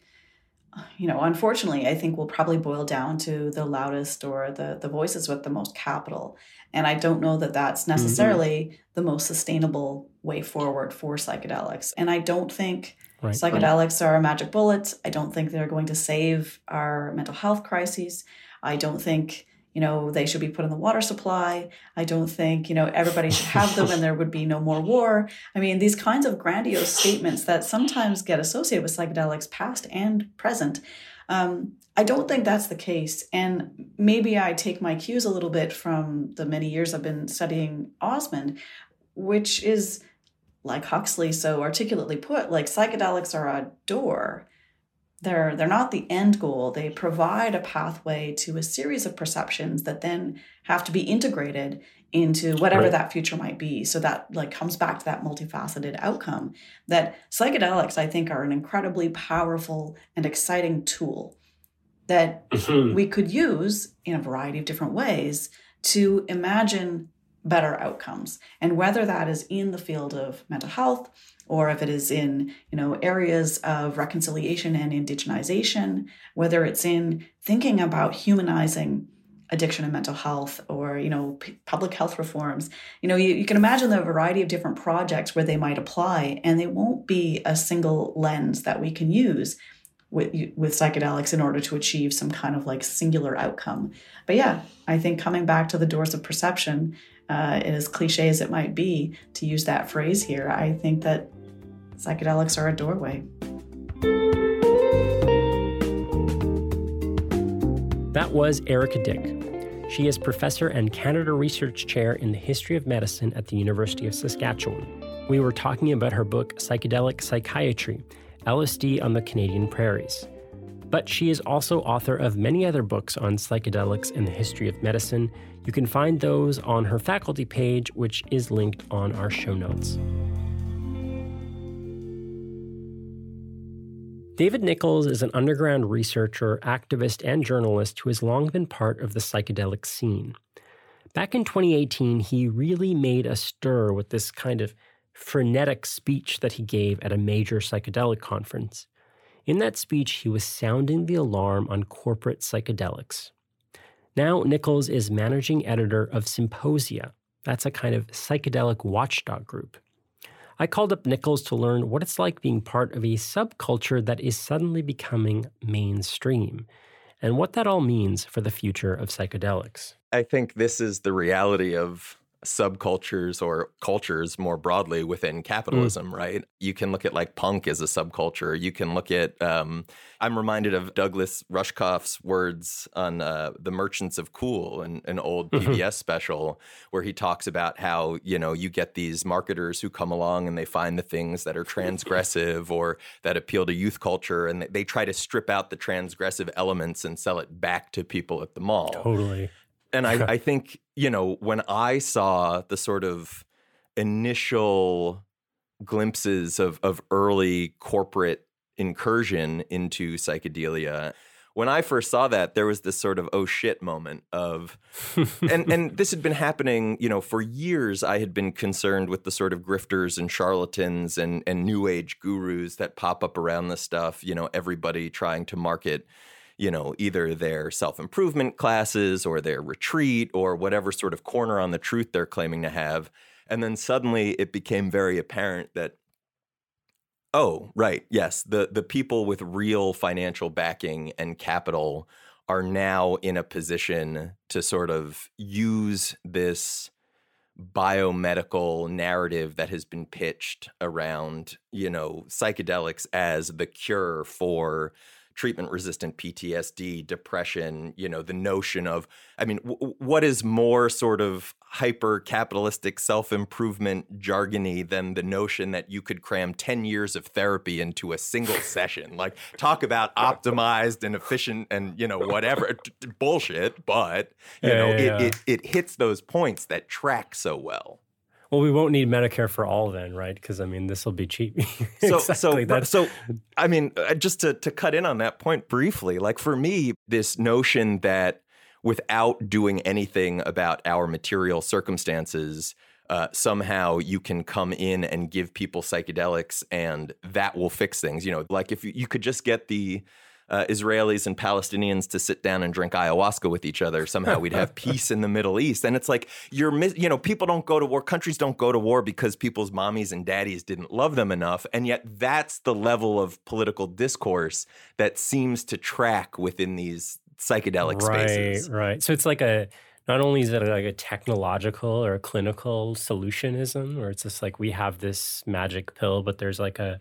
you know, unfortunately, I think will probably boil down to the loudest or the, the voices with the most capital. And I don't know that that's mm-hmm. necessarily mm-hmm. the most sustainable way forward for psychedelics. And I don't think right, psychedelics right. are a magic bullets. I don't think they're going to save our mental health crises. I don't think you know they should be put in the water supply. I don't think you know everybody should have them and there would be no more war. I mean these kinds of grandiose statements that sometimes get associated with psychedelics past and present um, i don't think that's the case. And maybe i take my cues a little bit from the many years i've been studying osmond which is like huxley so articulately put like psychedelics are a door they're they're not the end goal they provide a pathway to a series of perceptions that then have to be integrated into whatever right. that future might be so that like comes back to that multifaceted outcome that psychedelics i think are an incredibly powerful and exciting tool that mm-hmm. we could use in a variety of different ways to imagine better outcomes and whether that is in the field of mental health or if it is in you know areas of reconciliation and indigenization whether it's in thinking about humanizing addiction and mental health or you know p- public health reforms you know you, you can imagine the variety of different projects where they might apply and they won't be a single lens that we can use with with psychedelics in order to achieve some kind of like singular outcome. But yeah i think coming back to the doors of perception uh, as cliche as it might be to use that phrase here, I think that psychedelics are a doorway. That was Erika Dyck. She is professor and Canada Research Chair in the History of Medicine at the University of Saskatchewan. We were talking about her book, Psychedelic Psychiatry LSD on the Canadian Prairies. But she is also author of many other books on psychedelics and the history of medicine. You can find those on her faculty page, which is linked on our show notes. David Nickles is an underground researcher, activist, and journalist who has long been part of the psychedelic scene. Back in 2018, he really made a stir with this kind of frenetic speech that he gave at a major psychedelic conference. In that speech, he was sounding the alarm on corporate psychedelics. Now, Nickles is managing editor of Psymposia. That's a kind of psychedelic watchdog group. I called up Nickles to learn what it's like being part of a subculture that is suddenly becoming mainstream and what that all means for the future of psychedelics. I think this is the reality of subcultures or cultures more broadly within mm. capitalism, mm. right? You can look at like punk as a subculture. You can look at, um, I'm reminded of Douglas Rushkoff's words on uh, The Merchants of Cool, an, an old PBS mm-hmm. special, where he talks about how, you know, you get these marketers who come along and they find the things that are transgressive or that appeal to youth culture and they try to strip out the transgressive elements and sell it back to people at the mall. Totally. And I, I think, you know, when I saw the sort of initial glimpses of, of early corporate incursion into psychedelia, when I first saw that, there was this sort of oh shit moment of, and and this had been happening, you know, for years. I had been concerned with the sort of grifters and charlatans and and new age gurus that pop up around this stuff. You know, everybody trying to market you know, either their self improvement classes or their retreat or whatever sort of corner on the truth they're claiming to have. And then suddenly it became very apparent that, oh, right, yes, the, the people with real financial backing and capital are now in a position to sort of use this biomedical narrative that has been pitched around, you know, psychedelics as the cure for treatment resistant PTSD, depression, you know, the notion of, I mean, w- what is more sort of hyper capitalistic self improvement jargony than the notion that you could cram 10 years of therapy into a single session? Like, talk about optimized and efficient and, you know, whatever bullshit, but, you Yeah, know, yeah, it, yeah. it, it hits those points that track so well. Well, we won't need Medicare for all then, right? Because I mean, this will be cheap. So, exactly. so, so, I mean, uh, just to to cut in on that point briefly, like for me, this notion that without doing anything about our material circumstances, uh, somehow you can come in and give people psychedelics and that will fix things. You know, like if you, you could just get the uh, Israelis and Palestinians to sit down and drink ayahuasca with each other. Somehow we'd have peace in the Middle East. And it's like you're, you know, people don't go to war. Countries don't go to war because people's mommies and daddies didn't love them enough. And yet that's the level of political discourse that seems to track within these psychedelic right, spaces. right. So it's like a not only is it like a technological or a clinical solutionism, where it's just like we have this magic pill, but there's like a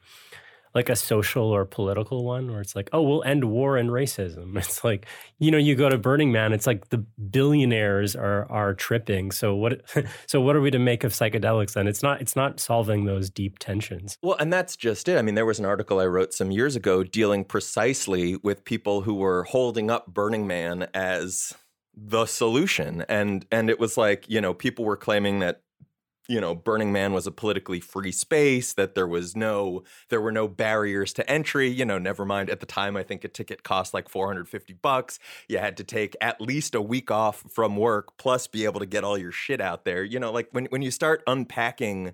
like a social or political one where it's like, oh, we'll end war and racism. It's like, you know, you go to Burning Man, it's like the billionaires are are tripping. So what so what are we to make of psychedelics then? It's not it's not solving those deep tensions. Well, and that's just it. I mean, there was an article I wrote some years ago dealing precisely with people who were holding up Burning Man as the solution. And and it was like, you know, people were claiming that you know, Burning Man was a politically free space, that there was no there were no barriers to entry, you know, never mind at the time I think a ticket cost like 450 bucks. You had to take at least a week off from work plus be able to get all your shit out there. You know, like when when you start unpacking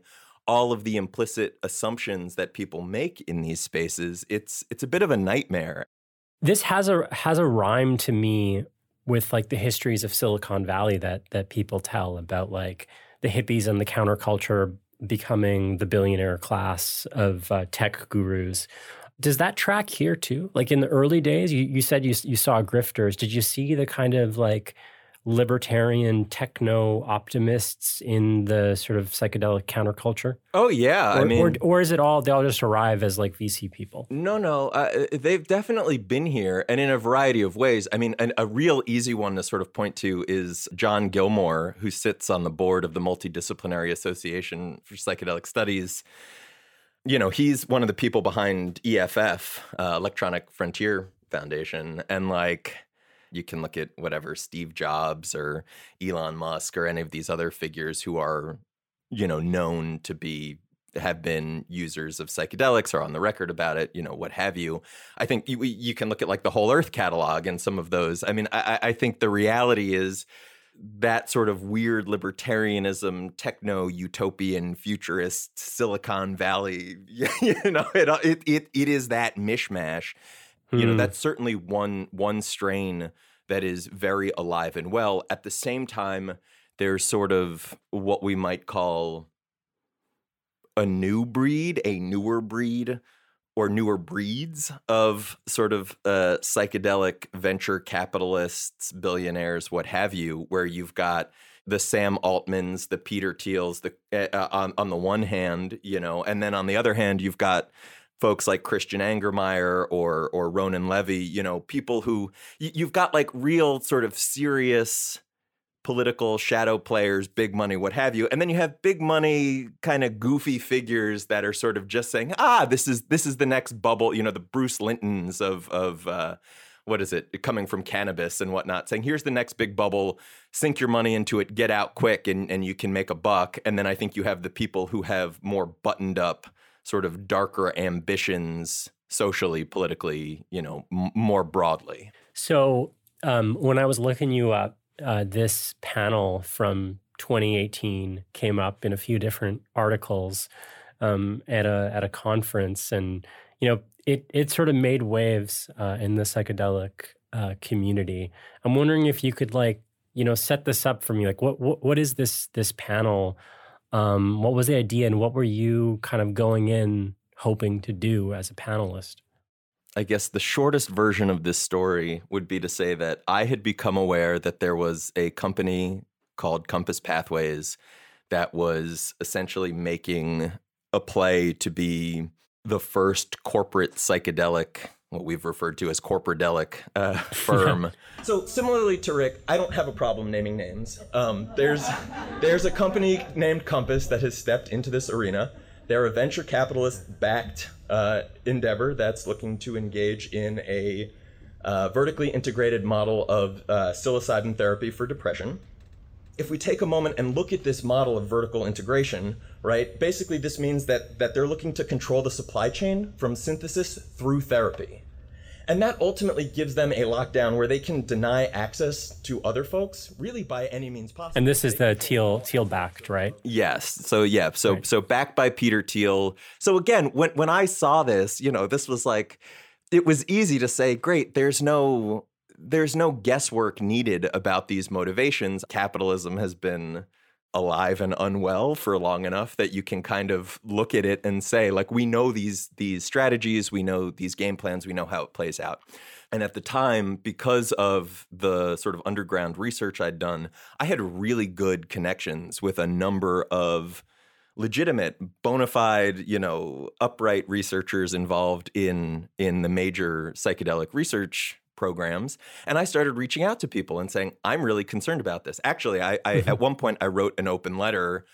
all of the implicit assumptions that people make in these spaces, it's it's a bit of a nightmare. This has a has a rhyme to me with like the histories of Silicon Valley that that people tell about like the hippies and the counterculture becoming the billionaire class of uh, tech gurus. Does that track here too? Like in the early days, you, you said you you saw grifters. Did you see the kind of like libertarian techno optimists in the sort of psychedelic counterculture? Oh yeah, or, I mean, or, or is it all they all just arrive as like VC people? No, no, uh, they've definitely been here, and in a variety of ways. I mean, an, a real easy one to sort of point to is John Gilmore, who sits on the board of the Multidisciplinary Association for Psychedelic Studies. You know, he's one of the people behind EFF, uh, Electronic Frontier Foundation, and like you can look at whatever Steve Jobs or Elon Musk or any of these other figures who are, you know, known to be have been users of psychedelics or on the record about it, you know, what have you. I think you, you can look at like the whole Earth catalog and some of those. I mean, I, I think the reality is that sort of weird libertarianism, techno utopian, futurist Silicon Valley, you know, it it it, it is that mishmash. You know, Hmm. that's certainly one one strain that is very alive and well. At the same time, there's sort of what we might call a new breed, a newer breed, or newer breeds of sort of uh, psychedelic venture capitalists, billionaires, what have you, where you've got the Sam Altmans, the Peter Thiels, the uh, on on the one hand, you know, and then on the other hand, you've got folks like Christian Angermayer or or Ronan Levy, you know, people who you've got like real sort of serious political shadow players, big money, what have you. And then you have big money kind of goofy figures that are sort of just saying, "Ah, this is this is the next bubble, you know, the Bruce Lintons of of uh what is it coming from cannabis and whatnot saying here's the next big bubble sink your money into it get out quick and, and you can make a buck and then i think you have the people who have more buttoned up sort of darker ambitions socially politically you know m- more broadly So um, when I was looking you up, uh, this panel from 2018 came up in a few different articles um, at a at a conference, and you know it it sort of made waves uh, in the psychedelic uh, community. I'm wondering if you could like you know set this up for me. Like what what, what is this this panel? Um, what was the idea, and what were you kind of going in hoping to do as a panelist? I guess the shortest version of this story would be to say that I had become aware that there was a company called Compass Pathways that was essentially making a play to be the first corporate psychedelic what we've referred to as corporadelic uh, firm. so similarly to Rick, I don't have a problem naming names. Um, there's there's a company named Compass that has stepped into this arena. They're a venture capitalist backed uh, endeavor that's looking to engage in a uh, vertically integrated model of uh, psilocybin therapy for depression. If we take a moment and look at this model of vertical integration, right, basically this means that, that they're looking to control the supply chain from synthesis through therapy. And that ultimately gives them a lockdown where they can deny access to other folks really by any means possible. And this is the Thiel Thiel backed, right? Yes. So yeah, so right. so backed by Peter Thiel. So again, when when I saw this, you know, this was like it was easy to say, great, there's no there's no guesswork needed about these motivations. Capitalism has been alive and unwell for long enough that you can kind of look at it and say like we know these these strategies we know these game plans we know how it plays out. And at the time because of the sort of underground research I'd done I had really good connections with a number of legitimate bona fide you know upright researchers involved in in the major psychedelic research programs and i started reaching out to people and saying i'm really concerned about this. Actually i, I mm-hmm. at one point i wrote an open letter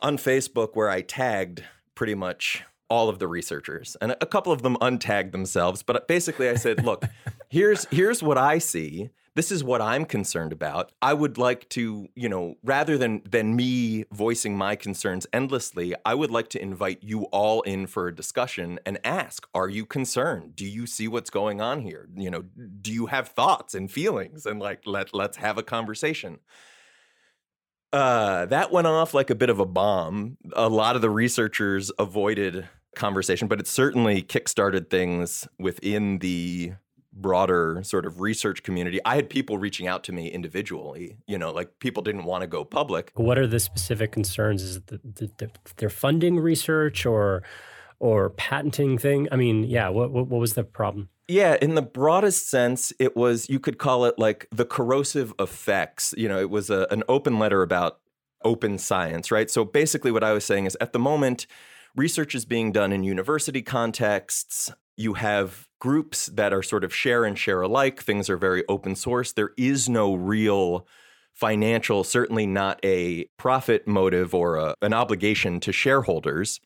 on facebook where i tagged pretty much all of the researchers and a couple of them untagged themselves but basically i said look here's here's what i see this is what I'm concerned about. I would like to, you know, rather than than me voicing my concerns endlessly, I would like to invite you all in for a discussion and ask, are you concerned? Do you see what's going on here? You know, do you have thoughts and feelings and like let let's have a conversation. Uh, that went off like a bit of a bomb. A lot of the researchers avoided conversation, but it certainly kickstarted things within the broader sort of research community. I had people reaching out to me individually, you know, like people didn't want to go public. What are the specific concerns? Is it the, the, the, they're funding research or or patenting thing? I mean, yeah, what, what, what was the problem? Yeah, in the broadest sense, it was you could call it like the corrosive effects. You know, it was a, an open letter about open science, right? So basically what I was saying is at the moment research is being done in university contexts. You have groups that are sort of share and share alike. Things are very open source. There is no real financial, certainly not a profit motive or a, an obligation to shareholders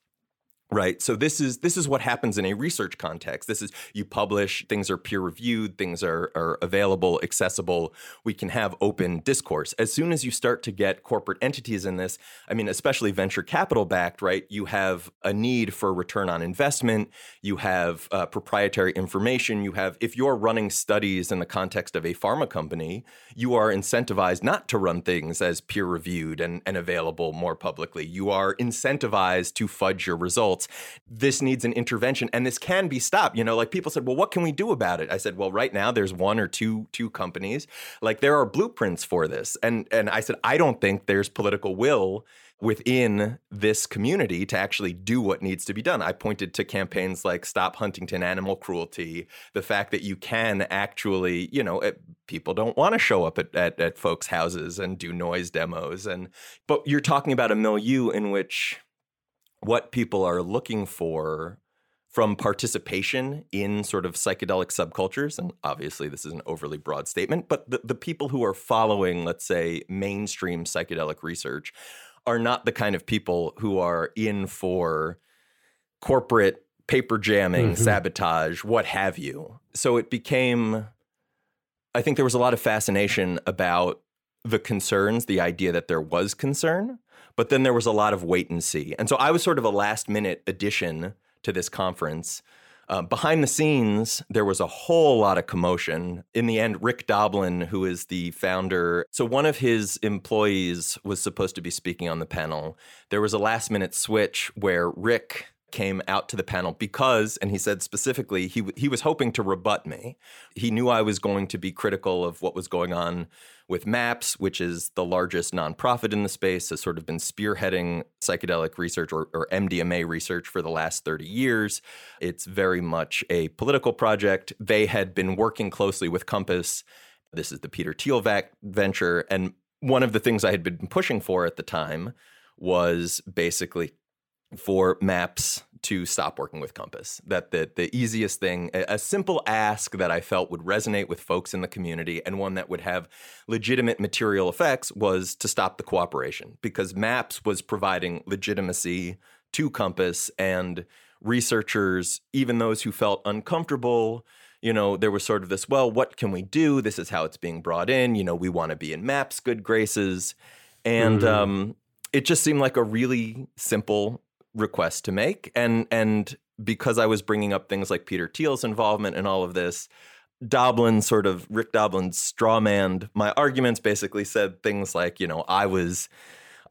right? So this is this is what happens in a research context. This is you publish things are peer reviewed things are, are available accessible. We can have open discourse. As soon as you start to get corporate entities in this i mean especially venture capital backed right you have a need for return on investment. You have uh, proprietary information. You have if you're running studies in the context of a pharma company you are incentivized not to run things as peer reviewed and, and available more publicly. You are incentivized to fudge your results this needs an intervention and this can be stopped. You know, like people said, well, what can we do about it? I said, well, right now there's one or two two companies. Like there are blueprints for this. And and I said, I don't think there's political will within this community to actually do what needs to be done. I pointed to campaigns like Stop Huntingdon Animal Cruelty, the fact that you can actually, you know, it, people don't want to show up at, at, at folks' houses and do noise demos. And but you're talking about a milieu in which what people are looking for from participation in sort of psychedelic subcultures, and obviously this is an overly broad statement, but the, the people who are following, let's say, mainstream psychedelic research are not the kind of people who are in for corporate paper jamming, mm-hmm. sabotage, what have you. So it became, I think there was a lot of fascination about the concerns, the idea that there was concern, but then there was a lot of wait and see. And so I was sort of a last minute addition to this conference. Uh, behind the scenes, there was a whole lot of commotion. In the end, Rick Doblin, who is the founder, so one of his employees was supposed to be speaking on the panel. There was a last minute switch where Rick came out to the panel because, and he said specifically, he he was hoping to rebut me. He knew I was going to be critical of what was going on with MAPS, which is the largest nonprofit in the space, has sort of been spearheading psychedelic research or, or MDMA research for the last 30 years. It's very much a political project. They had been working closely with Compass. This is the Peter Thiel venture, and one of the things I had been pushing for at the time was basically for maps to stop working with Compass. That the the easiest thing, a, simple ask that I felt would resonate with folks in the community and one that would have legitimate material effects was to stop the cooperation because Maps was providing legitimacy to Compass and researchers, even those who felt uncomfortable. You know, there was sort of this, well, what can we do? This is how it's being brought in. You know, we want to be in Maps' good graces. And mm-hmm. um, it just seemed like a really simple request to make and and because I was bringing up things like Peter Thiel's involvement in all of this Doblin sort of Rick Doblin strawmanned my arguments basically said things like you know I was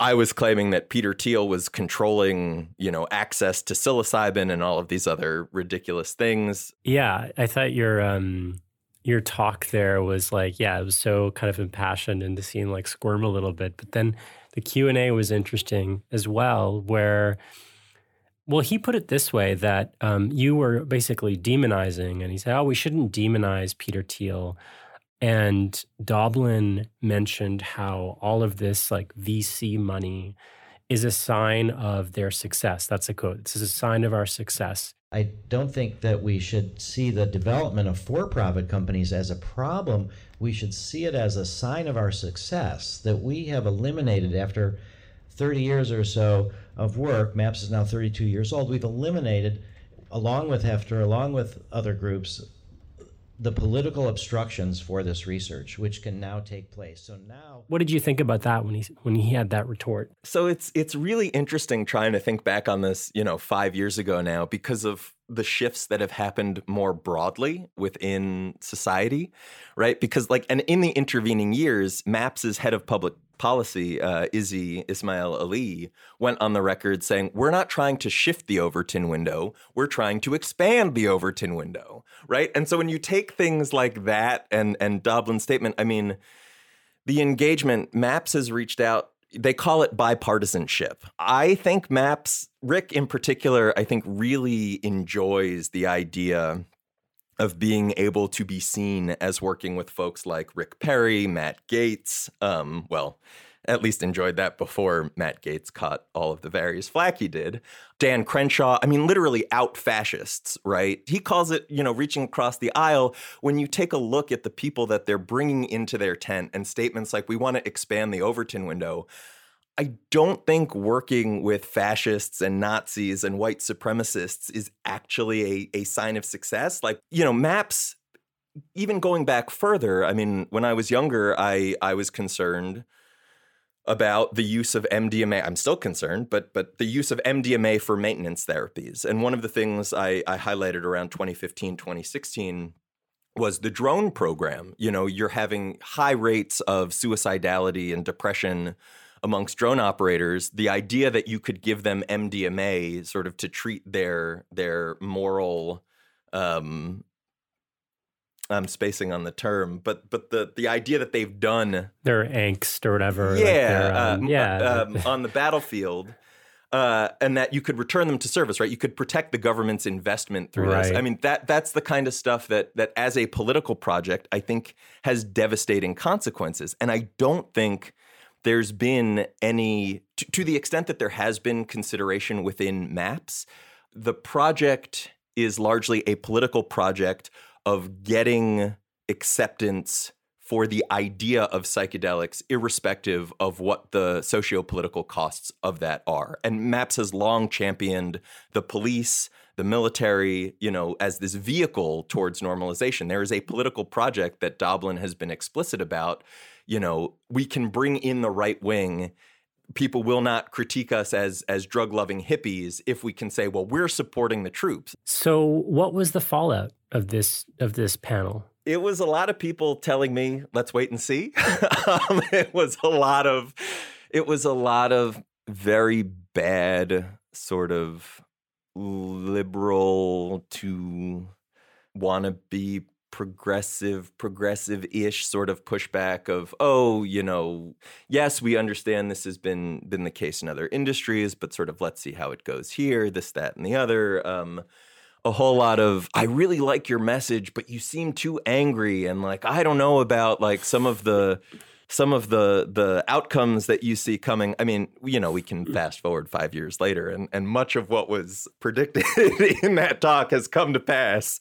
I was claiming that Peter Thiel was controlling, you know, access to psilocybin and all of these other ridiculous things. Yeah, I thought your um your talk there was like, yeah, it was so kind of impassioned and the scene like squirm a little bit. But then the Q and A was interesting as well, where well, he put it this way that um, you were basically demonizing, and he said, "Oh, we shouldn't demonize Peter Thiel." And Doblin mentioned how all of this like VC money is a sign of their success. That's a quote. This is a sign of our success. I don't think that we should see the development of for profit companies as a problem. We should see it as a sign of our success that we have eliminated after 30 years or so of work, MAPS is now 32 years old, we've eliminated, along with Heffter, along with other groups, the political obstructions for this research, which can now take place. So now, what did you think about that when he when he had that retort? So it's it's really interesting trying to think back on this, you know, five years ago now, because of the shifts that have happened more broadly within society, right? Because like, and in the intervening years, Maps' is head of public policy, uh, Izzy Ismail Ali, went on the record saying, We're not trying to shift the Overton window, we're trying to expand the Overton window, right? And so when you take things like that and, and Doblin's statement, I mean, the engagement, MAPS has reached out they call it bipartisanship. I think Maps, Rick in particular, I think really enjoys the idea of being able to be seen as working with folks like Rick Perry, Matt Gaetz. Um, well, at least enjoyed that before Matt Gaetz caught all of the various flack he did. Dan Crenshaw, I mean, literally out fascists, right? He calls it, you know, reaching across the aisle. When you take a look at the people that they're bringing into their tent and statements like, we want to expand the Overton window. I don't think working with fascists and Nazis and white supremacists is actually a, a sign of success. Like, you know, maps, even going back further, I mean, when I was younger, I, I was concerned about the use of MDMA. I'm still concerned, but but the use of MDMA for maintenance therapies. And one of the things I, I highlighted around 2015, 2016 was the drone program. You know, you're having high rates of suicidality and depression amongst drone operators, the idea that you could give them MDMA sort of to treat their their moral um I'm spacing on the term, but but the the idea that they've done their angst or whatever, yeah, like um, uh, yeah, um, on the battlefield, uh, and that you could return them to service, right? You could protect the government's investment through right. this. I mean, that that's the kind of stuff that that as a political project, I think has devastating consequences, and I don't think there's been any, to, to the extent that there has been consideration within MAPS, the project is largely a political project of getting acceptance for the idea of psychedelics, irrespective of what the socio-political costs of that are. And MAPS has long championed the police, the military, you know, as this vehicle towards normalization. There is a political project that Doblin has been explicit about you know, we can bring in the right wing. People will not critique us as as drug loving hippies if we can say, well, we're supporting the troops. So, what was the fallout of this of this panel? It was a lot of people telling me, "Let's wait and see." um, it was a lot of, it was a lot of very bad sort of liberal to want to be progressive, progressive ish sort of pushback of, oh, you know, yes, we understand this has been been the case in other industries, but sort of let's see how it goes here, this, that, and the other. Um, a whole lot of I really like your message, but you seem too angry and like I don't know about like some of the some of the the outcomes that you see coming. I mean, you know, we can mm. fast forward five years later, and and much of what was predicted in that talk has come to pass.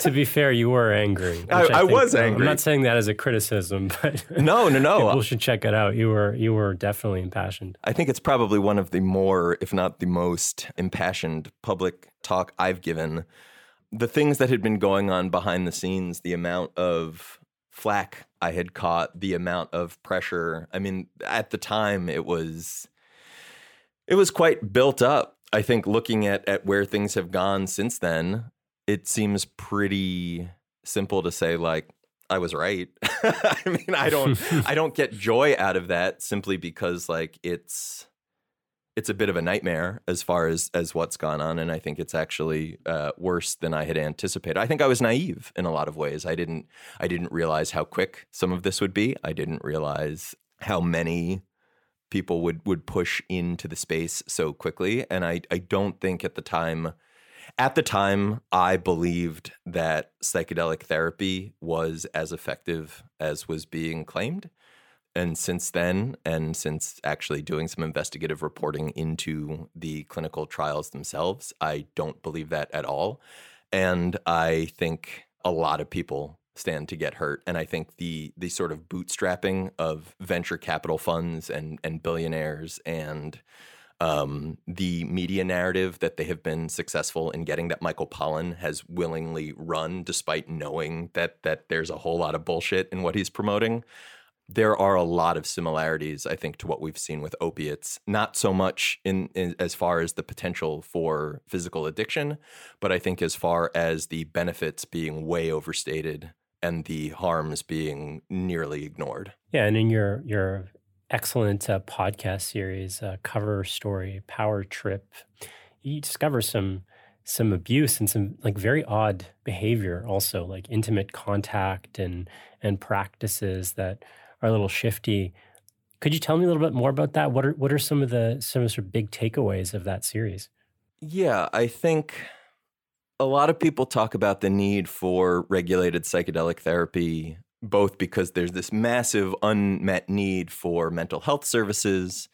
to be fair, you were angry. I, I, I was um, angry. I'm not saying that as a criticism, but no, no, no. people should check it out. You were you were definitely impassioned. I think it's probably one of the more, if not the most, impassioned public talk I've given. The things that had been going on behind the scenes, the amount of flack I had caught, the amount of pressure. I mean, at the time it was it was quite built up. I think looking at at where things have gone since then, it seems pretty simple to say like I was right. I mean, I don't I don't get joy out of that simply because like it's it's a bit of a nightmare as far as as what's gone on, and I think it's actually uh, worse than I had anticipated. I think I was naive in a lot of ways. I didn't I didn't realize how quick some of this would be. I didn't realize how many people would would push into the space so quickly, and I I don't think at the time. At the time, I believed that psychedelic therapy was as effective as was being claimed and since then, and since actually doing some investigative reporting into the clinical trials themselves, I don't believe that at all. And I think a lot of people stand to get hurt. And I think the the sort of bootstrapping of venture capital funds and and billionaires and um, the media narrative that they have been successful in getting that Michael Pollan has willingly run, despite knowing that that there's a whole lot of bullshit in what he's promoting there are a lot of similarities, I think, to what we've seen with opiates. Not so much in, in, as far as the potential for physical addiction, but I think as far as the benefits being way overstated and the harms being nearly ignored. Yeah, and in your your excellent uh, podcast series, uh, cover story, Power Trip, you discover some some abuse and some like very odd behavior, also like intimate contact and and practices that are a little shifty. Could you tell me a little bit more about that? What are what are some of the some sort of big takeaways of that series? Yeah, I think a lot of people talk about the need for regulated psychedelic therapy, both because there's this massive unmet need for mental health services,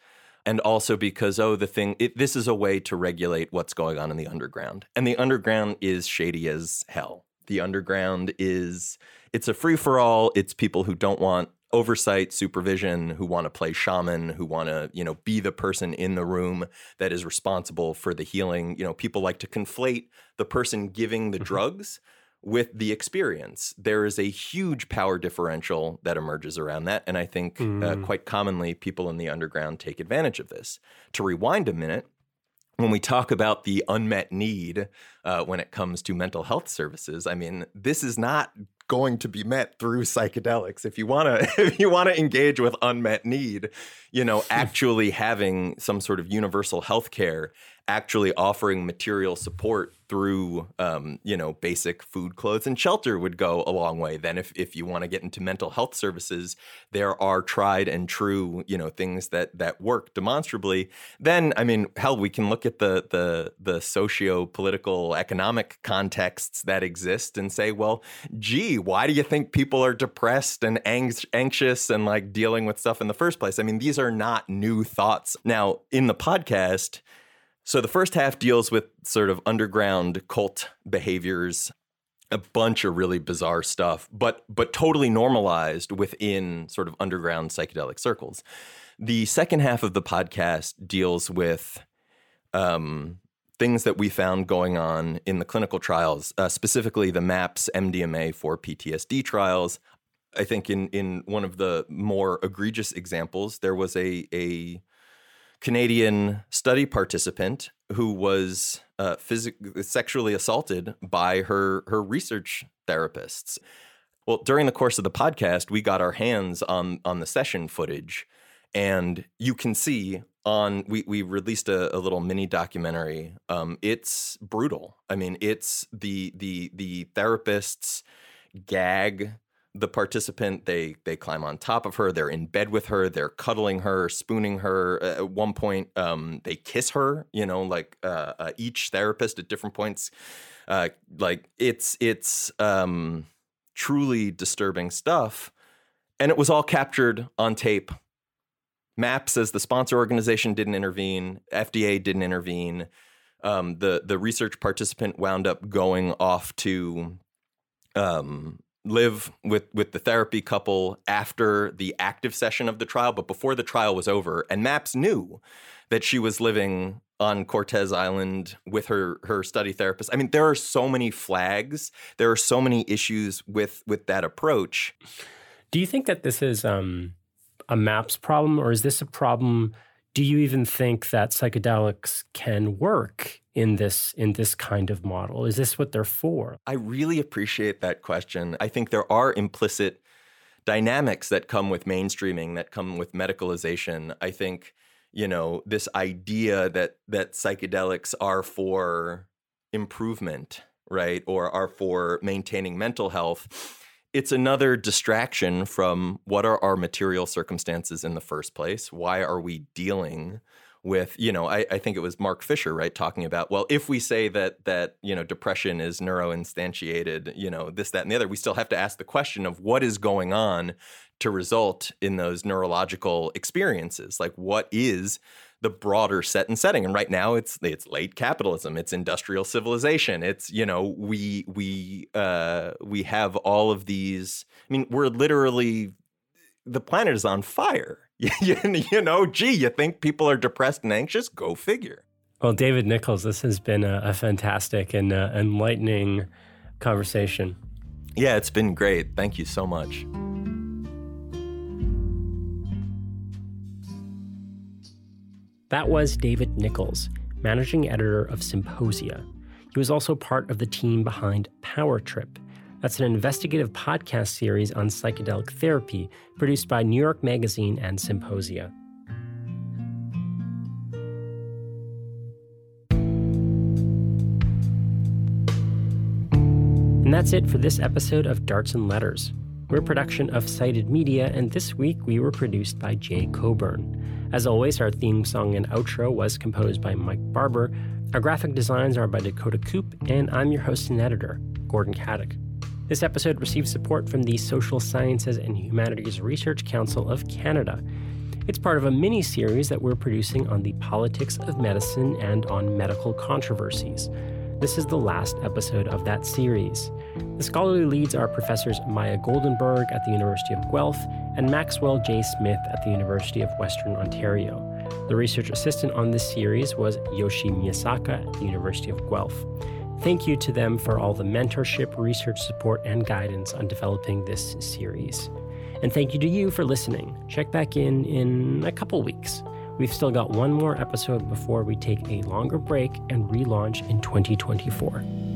and also because oh, the thing it, this is a way to regulate what's going on in the underground, and the underground is shady as hell. The underground is it's a free for all. It's people who don't want oversight, supervision, who want to play shaman, who want to, you know, be the person in the room that is responsible for the healing. You know, people like to conflate the person giving the mm-hmm. drugs with the experience. There is a huge power differential that emerges around that. And I think mm. uh, quite commonly people in the underground take advantage of this. To rewind a minute, when we talk about the unmet need uh, when it comes to mental health services, I mean, this is not going to be met through psychedelics. If you want to if you want to engage with unmet need, you know, hmm. actually having some sort of universal health care actually offering material support through um, you know basic food clothes and shelter would go a long way then if, if you want to get into mental health services. There are tried and true you know things that that work demonstrably. Then i mean hell we can look at the the the socio-political economic contexts that exist and say well gee why do you think people are depressed and ang- anxious and like dealing with stuff in the first place? I mean these are not new thoughts. Now in the podcast so the first half deals with sort of underground cult behaviors, a bunch of really bizarre stuff, but but totally normalized within sort of underground psychedelic circles. The second half of the podcast deals with um, things that we found going on in the clinical trials, uh, specifically the MAPS MDMA for PTSD trials. I think in in one of the more egregious examples, there was a a Canadian study participant who was uh, phys- sexually assaulted by her her research therapists. Well, during the course of the podcast, we got our hands on on the session footage, and you can see on we we released a, a little mini documentary. Um, it's brutal. I mean, it's the the the therapists gag the participant they they climb on top of her they're in bed with her they're cuddling her spooning her at one point um, they kiss her you know like uh, uh, each therapist at different points uh, like it's it's um, truly disturbing stuff and it was all captured on tape. MAPS, as the sponsor organization, didn't intervene. FDA didn't intervene. Um, the the research participant wound up going off to um, live with with the therapy couple after the active session of the trial, but before the trial was over. And Maps knew that she was living on Cortes Island with her her study therapist. I mean, there are so many flags. There are so many issues with with that approach. Do you think that this is um, a MAPS problem, or is this a problem? Do you even think that psychedelics can work in this in this kind of model? Is this what they're for? I really appreciate that question. I think there are implicit dynamics that come with mainstreaming, that come with medicalization. I think, you know, this idea that that psychedelics are for improvement, right? Or are for maintaining mental health. It's another distraction from what are our material circumstances in the first place? Why are we dealing with you know I, I think it was mark fisher right talking about well if we say that that you know depression is neuroinstantiated you know this that and the other we still have to ask the question of what is going on to result in those neurological experiences? Like what is the broader set and setting? And right now it's it's late capitalism. It's industrial civilization. It's you know we we uh we have all of these i mean we're literally the planet is on fire you know, gee, you think people are depressed and anxious? Go figure. Well, David Nickles, this has been a, a fantastic and uh, enlightening conversation. Yeah, it's been great. Thank you so much. That was David Nickles, managing editor of Psymposia. He was also part of the team behind Power Trip, that's an investigative podcast series on psychedelic therapy produced by New York Magazine and Psymposia. And that's it for this episode of Darts and Letters. We're a production of Cited Media, and this week we were produced by Jay Coburn. As always, our theme song and outro was composed by Mike Barber. Our graphic designs are by Dakota Coop, and I'm your host and editor, Gordon Katic. This episode received support from the Social Sciences and Humanities Research Council of Canada. It's part of a mini series that we're producing on the politics of medicine and on medical controversies. This is the last episode of that series. The scholarly leads are professors Maya Goldenberg at the University of Guelph and Maxwell J. Smith at the University of Western Ontario. The research assistant on this series was Yoshi Miyasaka at the University of Guelph. Thank you to them for all the mentorship, research support, and guidance on developing this series. And thank you to you for listening. Check back in in a couple weeks. We've still got one more episode before we take a longer break and relaunch in 2024.